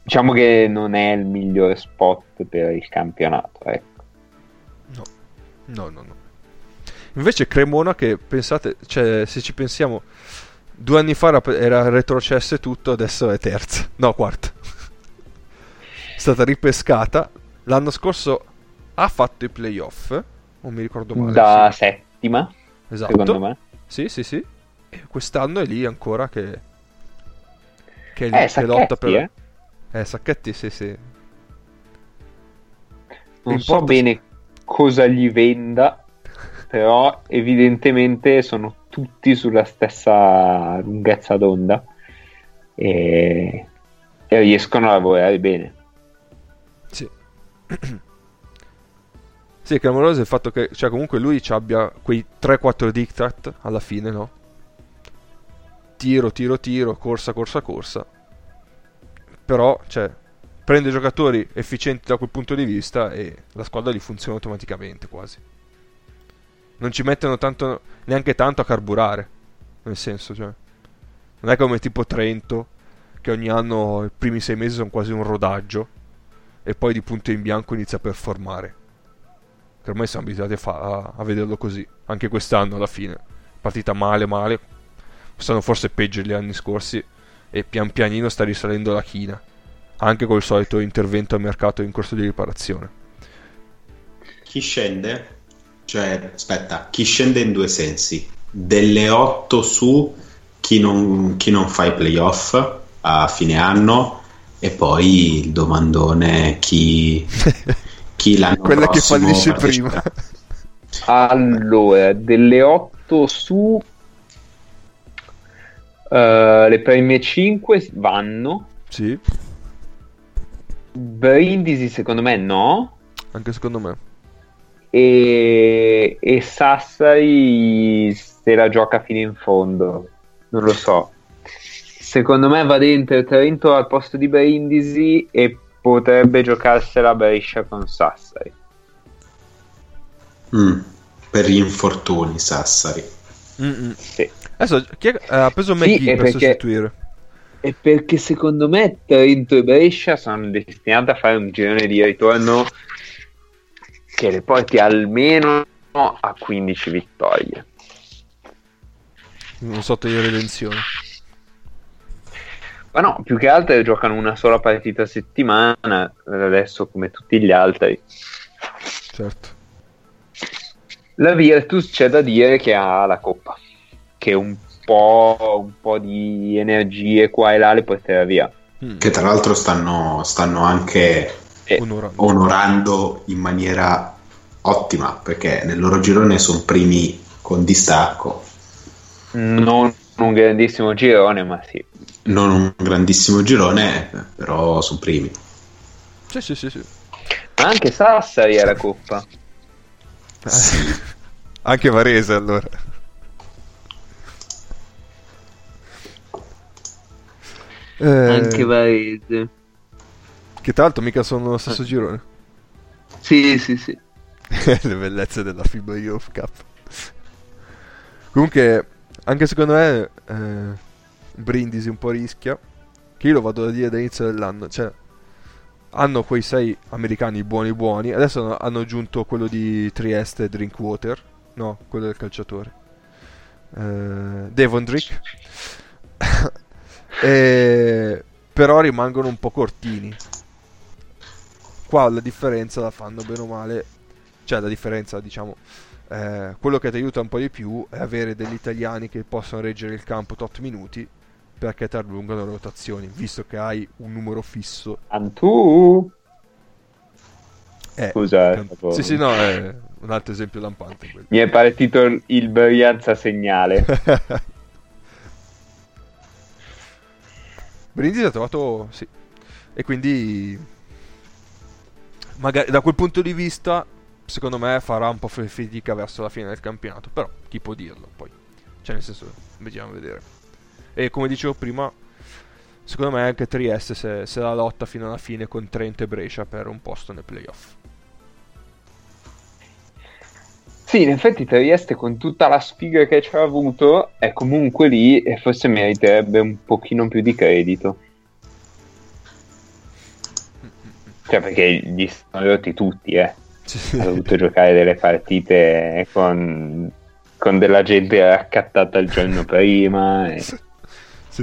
[SPEAKER 2] diciamo che non è il migliore spot per il campionato. Ecco.
[SPEAKER 1] No, no, no, no. Invece Cremona che pensate, cioè se ci pensiamo, due anni fa era, retrocesso e tutto, adesso è terza, no quarta. è stata ripescata. L'anno scorso ha fatto i playoff, non mi ricordo male.
[SPEAKER 2] Da
[SPEAKER 1] sì.
[SPEAKER 2] settima,
[SPEAKER 1] esatto.
[SPEAKER 2] secondo me.
[SPEAKER 1] Sì, sì, sì. E quest'anno è lì ancora che, che, lì,
[SPEAKER 2] Eh,
[SPEAKER 1] che
[SPEAKER 2] Sacchetti,
[SPEAKER 1] lotta per...
[SPEAKER 2] eh.
[SPEAKER 1] Eh, Sacchetti, sì, sì.
[SPEAKER 2] Non so bene cosa gli venda, <laughs> però evidentemente sono tutti sulla stessa lunghezza d'onda e, e riescono a lavorare bene.
[SPEAKER 1] Sì. <clears throat> sì, clamoroso è il fatto che, cioè, comunque lui ci abbia quei 3-4 diktat alla fine, no? Tiro, tiro, tiro, corsa, corsa, corsa. Però, cioè, prende giocatori efficienti da quel punto di vista e la squadra gli funziona automaticamente quasi. Non ci mettono tanto, neanche tanto a carburare. Nel senso, cioè. Non è come tipo Trento, che ogni anno i primi sei mesi sono quasi un rodaggio e poi di punto in bianco inizia a performare. Che ormai siamo abituati a, fa- a- a vederlo così, anche quest'anno alla fine. Partita male, male. Quest'anno forse peggio degli anni scorsi e pian pianino sta risalendo la china. Anche col solito intervento al mercato in corso di riparazione.
[SPEAKER 3] Chi scende? Cioè, aspetta, chi scende in due sensi? Delle 8 su chi non, chi non fa i playoff a fine anno e poi il domandone chi, <laughs> chi l'anno
[SPEAKER 1] Quella che fallisce prima. <laughs>
[SPEAKER 2] Allora, delle 8 su eh, le prime 5 vanno.
[SPEAKER 1] sì,
[SPEAKER 2] Brindisi secondo me no.
[SPEAKER 1] anche secondo me.
[SPEAKER 2] E, e Sassari se la gioca fino in fondo. Non lo so. Secondo me va dentro Trento al posto di Brindisi e potrebbe giocarsela Brescia con Sassari.
[SPEAKER 3] Mm, per gli infortuni, Sassari.
[SPEAKER 2] Sì.
[SPEAKER 1] Adesso chi è- ha preso
[SPEAKER 2] Sì,
[SPEAKER 1] McGee
[SPEAKER 2] è
[SPEAKER 1] per
[SPEAKER 2] perché-
[SPEAKER 1] sostituire.
[SPEAKER 2] E perché secondo me Trento e Brescia sono destinate a fare un girone di ritorno che le porti almeno a 15 vittorie.
[SPEAKER 1] Un sotto di redenzione.
[SPEAKER 2] Ma no, più che altro giocano una sola partita a settimana, adesso come tutti gli altri.
[SPEAKER 1] Certo.
[SPEAKER 2] La Virtus c'è da dire che ha la Coppa, che un po', un po' di energie qua e là le porterà via.
[SPEAKER 1] Mm.
[SPEAKER 3] Che tra l'altro stanno, stanno anche
[SPEAKER 2] E-
[SPEAKER 1] Onorando.
[SPEAKER 3] onorando in maniera ottima perché nel loro girone sono primi con distacco.
[SPEAKER 2] non un grandissimo girone, ma sì.
[SPEAKER 3] Non un grandissimo girone, però sono primi.
[SPEAKER 1] Sì, sì, sì, sì.
[SPEAKER 2] Ma anche Sassari è la Coppa. <laughs>
[SPEAKER 1] Anche Varese allora. Eh,
[SPEAKER 2] Anche Varese.
[SPEAKER 1] Che tra l'altro mica sono nello stesso girone.
[SPEAKER 2] Sì, sì, sì. <laughs>
[SPEAKER 1] Le bellezze della FIBA Youth Cup. Comunque, anche secondo me, eh, Brindisi un po' rischia. Che io lo vado a dire dall'inizio dell'anno. Cioè, hanno quei sei americani buoni buoni. Adesso hanno- aggiunto quello di Trieste, Drinkwater. No, quello del calciatore. Eh, Devon Drick. <laughs> E- Però rimangono un po' cortini. Qua la differenza la fanno bene o male. Cioè, la differenza, diciamo. Eh, quello che ti aiuta un po' di più è avere degli italiani che possono reggere il campo tot minuti perché ti allungano le rotazioni, visto che hai un numero fisso.
[SPEAKER 2] Antù.
[SPEAKER 1] Eh,
[SPEAKER 2] Scusa, eh,
[SPEAKER 1] can-
[SPEAKER 2] stavo-
[SPEAKER 1] Sì, sì, no, è un altro esempio lampante quello.
[SPEAKER 2] Mi è partito il- il Brianza segnale. <laughs>
[SPEAKER 1] Brindisi ha trovato, sì. E quindi, magari da quel punto di vista, secondo me farà un po' fatica verso la fine del campionato. Però, chi può dirlo poi? Cioè, nel senso, vediamo vedere. E come dicevo prima, secondo me anche Trieste se, se la lotta fino alla fine con Trento e Brescia per un posto nei playoff.
[SPEAKER 2] Sì, in effetti Trieste con tutta la sfiga che ci ha avuto è comunque lì e forse meriterebbe un pochino più di credito. Cioè perché gli sono rotti tutti, eh. Ha dovuto giocare delle partite con, con della gente raccattata il giorno <laughs> prima e,
[SPEAKER 1] Sì,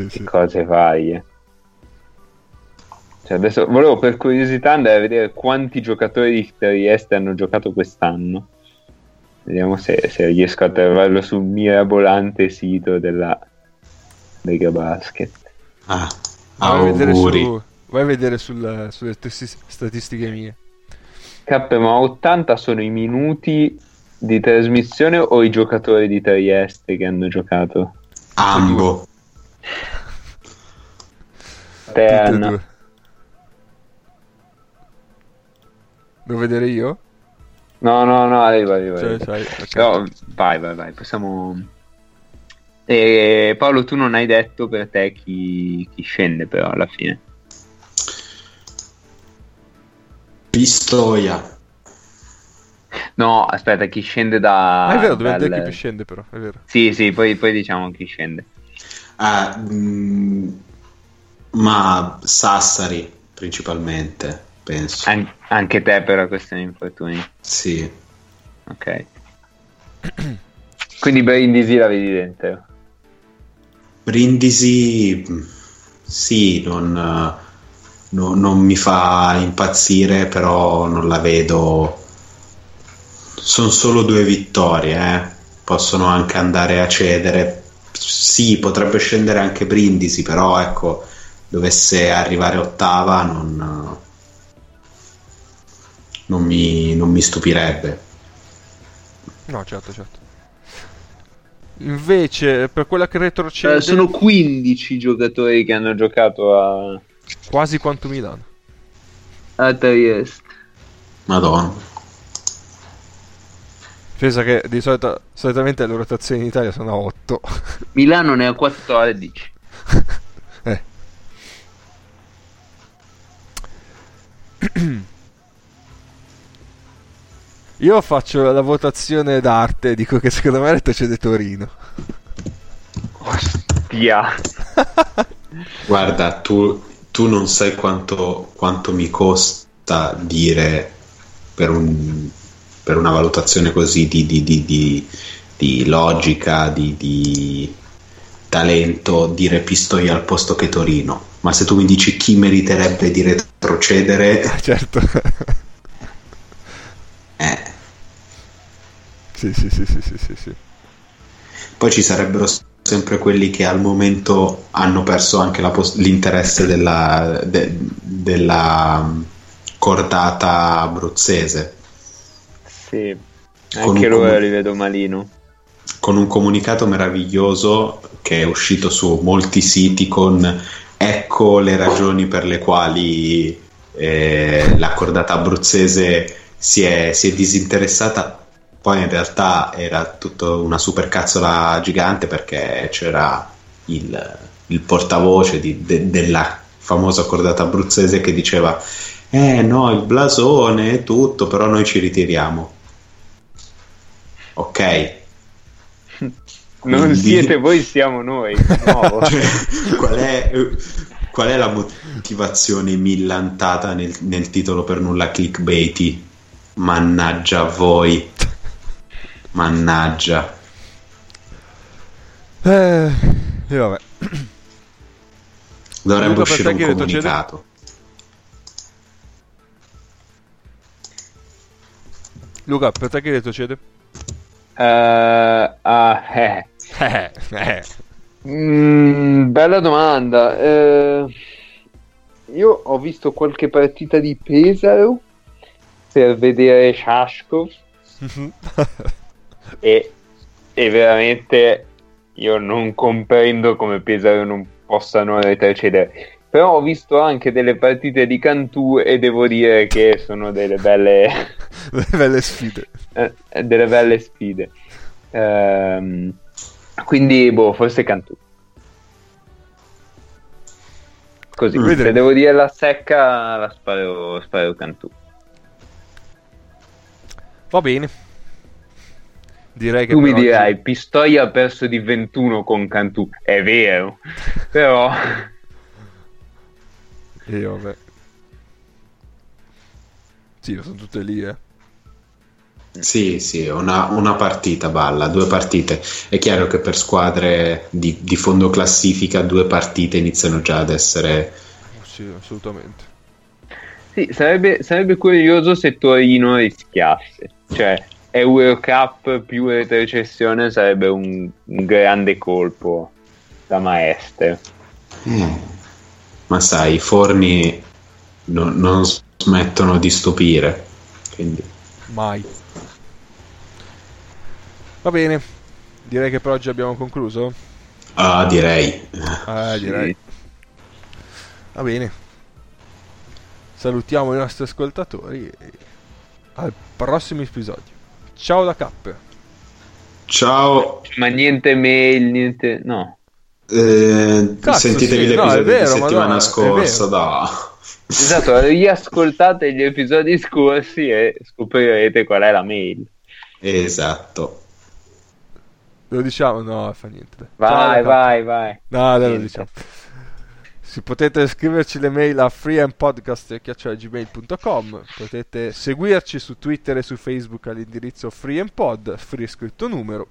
[SPEAKER 2] e
[SPEAKER 1] sì.
[SPEAKER 2] cose varie. Cioè adesso volevo per curiosità andare a vedere quanti giocatori di Trieste hanno giocato quest'anno. Vediamo se, se riesco a trovarlo sul mirabolante sito della Lega Basket.
[SPEAKER 3] Ah,
[SPEAKER 1] Vai a vedere, su, vai a vedere sul- sulle statistiche mie.
[SPEAKER 2] K, ma 80 sono i minuti di trasmissione o i giocatori di Trieste che hanno giocato?
[SPEAKER 3] Ambo.
[SPEAKER 2] Te, Anna.
[SPEAKER 1] Devo vedere io?
[SPEAKER 2] No, no, no, arriva, arriva.
[SPEAKER 1] Cioè,
[SPEAKER 2] arriva.
[SPEAKER 1] sai, ok.
[SPEAKER 2] No, vai, vai, vai, possiamo... E Paolo, tu non hai detto per te chi, chi scende però alla fine.
[SPEAKER 3] Pistoia.
[SPEAKER 2] No, aspetta, chi scende da...
[SPEAKER 1] Ah, è vero, dobbiamo
[SPEAKER 2] dal-
[SPEAKER 1] dire chi scende però, è vero.
[SPEAKER 2] Sì, sì, poi, poi diciamo chi scende.
[SPEAKER 3] Ah, mm, ma Sassari principalmente, penso.
[SPEAKER 2] An- anche te per la questione di infortuni.
[SPEAKER 3] Sì.
[SPEAKER 2] Ok. Quindi Brindisi la vedi dentro.
[SPEAKER 3] Brindisi, mm, sì, non, no- non mi fa impazzire, però non la vedo. Sono solo due vittorie, eh. Possono anche andare a cedere. Sì, potrebbe scendere anche Brindisi, però ecco, dovesse arrivare ottava non, non mi, non mi stupirebbe.
[SPEAKER 1] No, certo, certo. Invece, per quella che retrocede,
[SPEAKER 2] Eh, sono 15 giocatori che hanno giocato a,
[SPEAKER 1] quasi quanto Milano.
[SPEAKER 2] a Trieste.
[SPEAKER 3] Madonna.
[SPEAKER 1] Pensa che di solito, solitamente le rotazioni in Italia sono a 8. <laughs>
[SPEAKER 2] Milano ne ha 14.
[SPEAKER 1] eh. <clears throat> Io faccio la votazione d'arte dico che secondo me retrocede Torino.
[SPEAKER 2] Ostia. <laughs>
[SPEAKER 3] Guarda, tu, tu non sai quanto, quanto mi costa dire per, un- per una valutazione così di, di- di- di- logica, di, di talento, dire Pistoia al posto che Torino. Ma se tu mi dici chi meriterebbe di retrocedere, <laughs>
[SPEAKER 1] certo. <laughs>
[SPEAKER 3] eh,
[SPEAKER 1] sì, sì, sì, sì, sì, sì, sì.
[SPEAKER 3] poi ci sarebbero sempre quelli che al momento hanno perso anche pos- l'interesse della, de- della mm, cordata abruzzese.
[SPEAKER 2] Sì. Anche loro
[SPEAKER 3] comu-
[SPEAKER 2] li vedo malino.
[SPEAKER 3] con un comunicato meraviglioso che è uscito su molti siti con ecco le ragioni per le quali eh, la cordata abruzzese si è, si è disinteressata poi in realtà era tutto una supercazzola gigante perché c'era il, il portavoce di- de- della famosa cordata abruzzese che diceva eh no il blasone e tutto però noi ci ritiriamo ok
[SPEAKER 2] Non
[SPEAKER 3] Quindi-
[SPEAKER 2] siete voi, siamo noi. <laughs> No.
[SPEAKER 3] Cioè, qual, è, qual è la motivazione millantata nel, nel titolo per nulla clickbaity? Mannaggia a voi. Mannaggia.
[SPEAKER 1] Eh, e vabbè.
[SPEAKER 3] Dovrebbe uscire
[SPEAKER 1] te
[SPEAKER 3] un comunicato.
[SPEAKER 1] Luca, per te che retrocede?
[SPEAKER 2] Eh. <laughs> Eh,
[SPEAKER 1] eh.
[SPEAKER 2] Mm, bella domanda. Eh, io ho visto qualche partita di Pesaro per vedere Shashkov <laughs> e, e veramente io non comprendo come Pesaro non possano retrocedere. Però ho visto anche delle partite di Cantù e devo dire che sono delle belle, <laughs>
[SPEAKER 1] Le belle sfide.
[SPEAKER 2] eh, delle belle sfide. Ehm, quindi, boh, forse Cantù. Così,
[SPEAKER 1] Vedremo.
[SPEAKER 2] se devo dire la secca, la sparo, sparo Cantù.
[SPEAKER 1] Va bene. Direi che
[SPEAKER 2] Tu mi
[SPEAKER 1] per oggi-
[SPEAKER 2] dirai, Pistoia ha perso di 21 con Cantù. È vero, <laughs> però...
[SPEAKER 1] E vabbè. Sì, sono tutte lì, eh.
[SPEAKER 3] Sì, sì, una, una partita balla, due partite. È chiaro che per squadre di, di fondo classifica due partite iniziano già ad essere...
[SPEAKER 1] Sì, assolutamente.
[SPEAKER 2] Sì, sarebbe, sarebbe curioso se Torino rischiasse. Cioè, Eurocup più retrocessione sarebbe un, un grande colpo da maestro.
[SPEAKER 3] Eh, ma sai, i forni no- non smettono di stupire. Quindi...
[SPEAKER 1] Mai. Va bene. Direi che per oggi abbiamo concluso.
[SPEAKER 3] Ah, direi.
[SPEAKER 1] Eh, direi. Va bene. Salutiamo i nostri ascoltatori e al prossimo episodio. Ciao da Cap.
[SPEAKER 3] Ciao.
[SPEAKER 2] Ma niente mail, niente... No.
[SPEAKER 3] Eh,
[SPEAKER 1] Cazzo,
[SPEAKER 3] sentitevi
[SPEAKER 1] sì, no,
[SPEAKER 3] l'episodio
[SPEAKER 1] è vero,
[SPEAKER 3] di settimana
[SPEAKER 1] è
[SPEAKER 3] scorsa, da.
[SPEAKER 2] Esatto, riascoltate gli episodi scorsi e scoprirete qual è la mail.
[SPEAKER 3] Esatto.
[SPEAKER 1] Lo diciamo? No, fa niente.
[SPEAKER 2] Vai, vai, vai.
[SPEAKER 1] No, dai, lo diciamo. Si potete scriverci le mail a freeandpodcast.gmail.com Potete seguirci su Twitter e su Facebook all'indirizzo freeandpod, free scritto numero.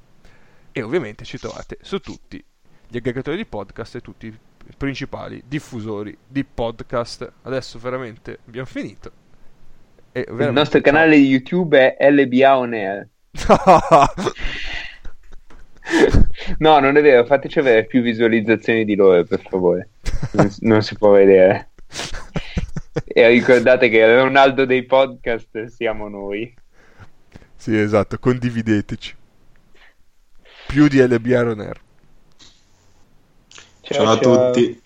[SPEAKER 1] E ovviamente ci trovate su tutti gli aggregatori di podcast e tutti i principali diffusori di podcast. Adesso veramente abbiamo finito. E
[SPEAKER 2] Il
[SPEAKER 1] veramente-
[SPEAKER 2] nostro canale di YouTube è LBA On Air. <laughs> <laughs> <laughs> No, non è vero, fateci avere più visualizzazioni di loro, per favore. Non, non si può vedere. E ricordate che il Ronaldo dei podcast siamo noi.
[SPEAKER 1] sì, esatto, condivideteci. Più di LB Air.
[SPEAKER 3] Ciao a tutti.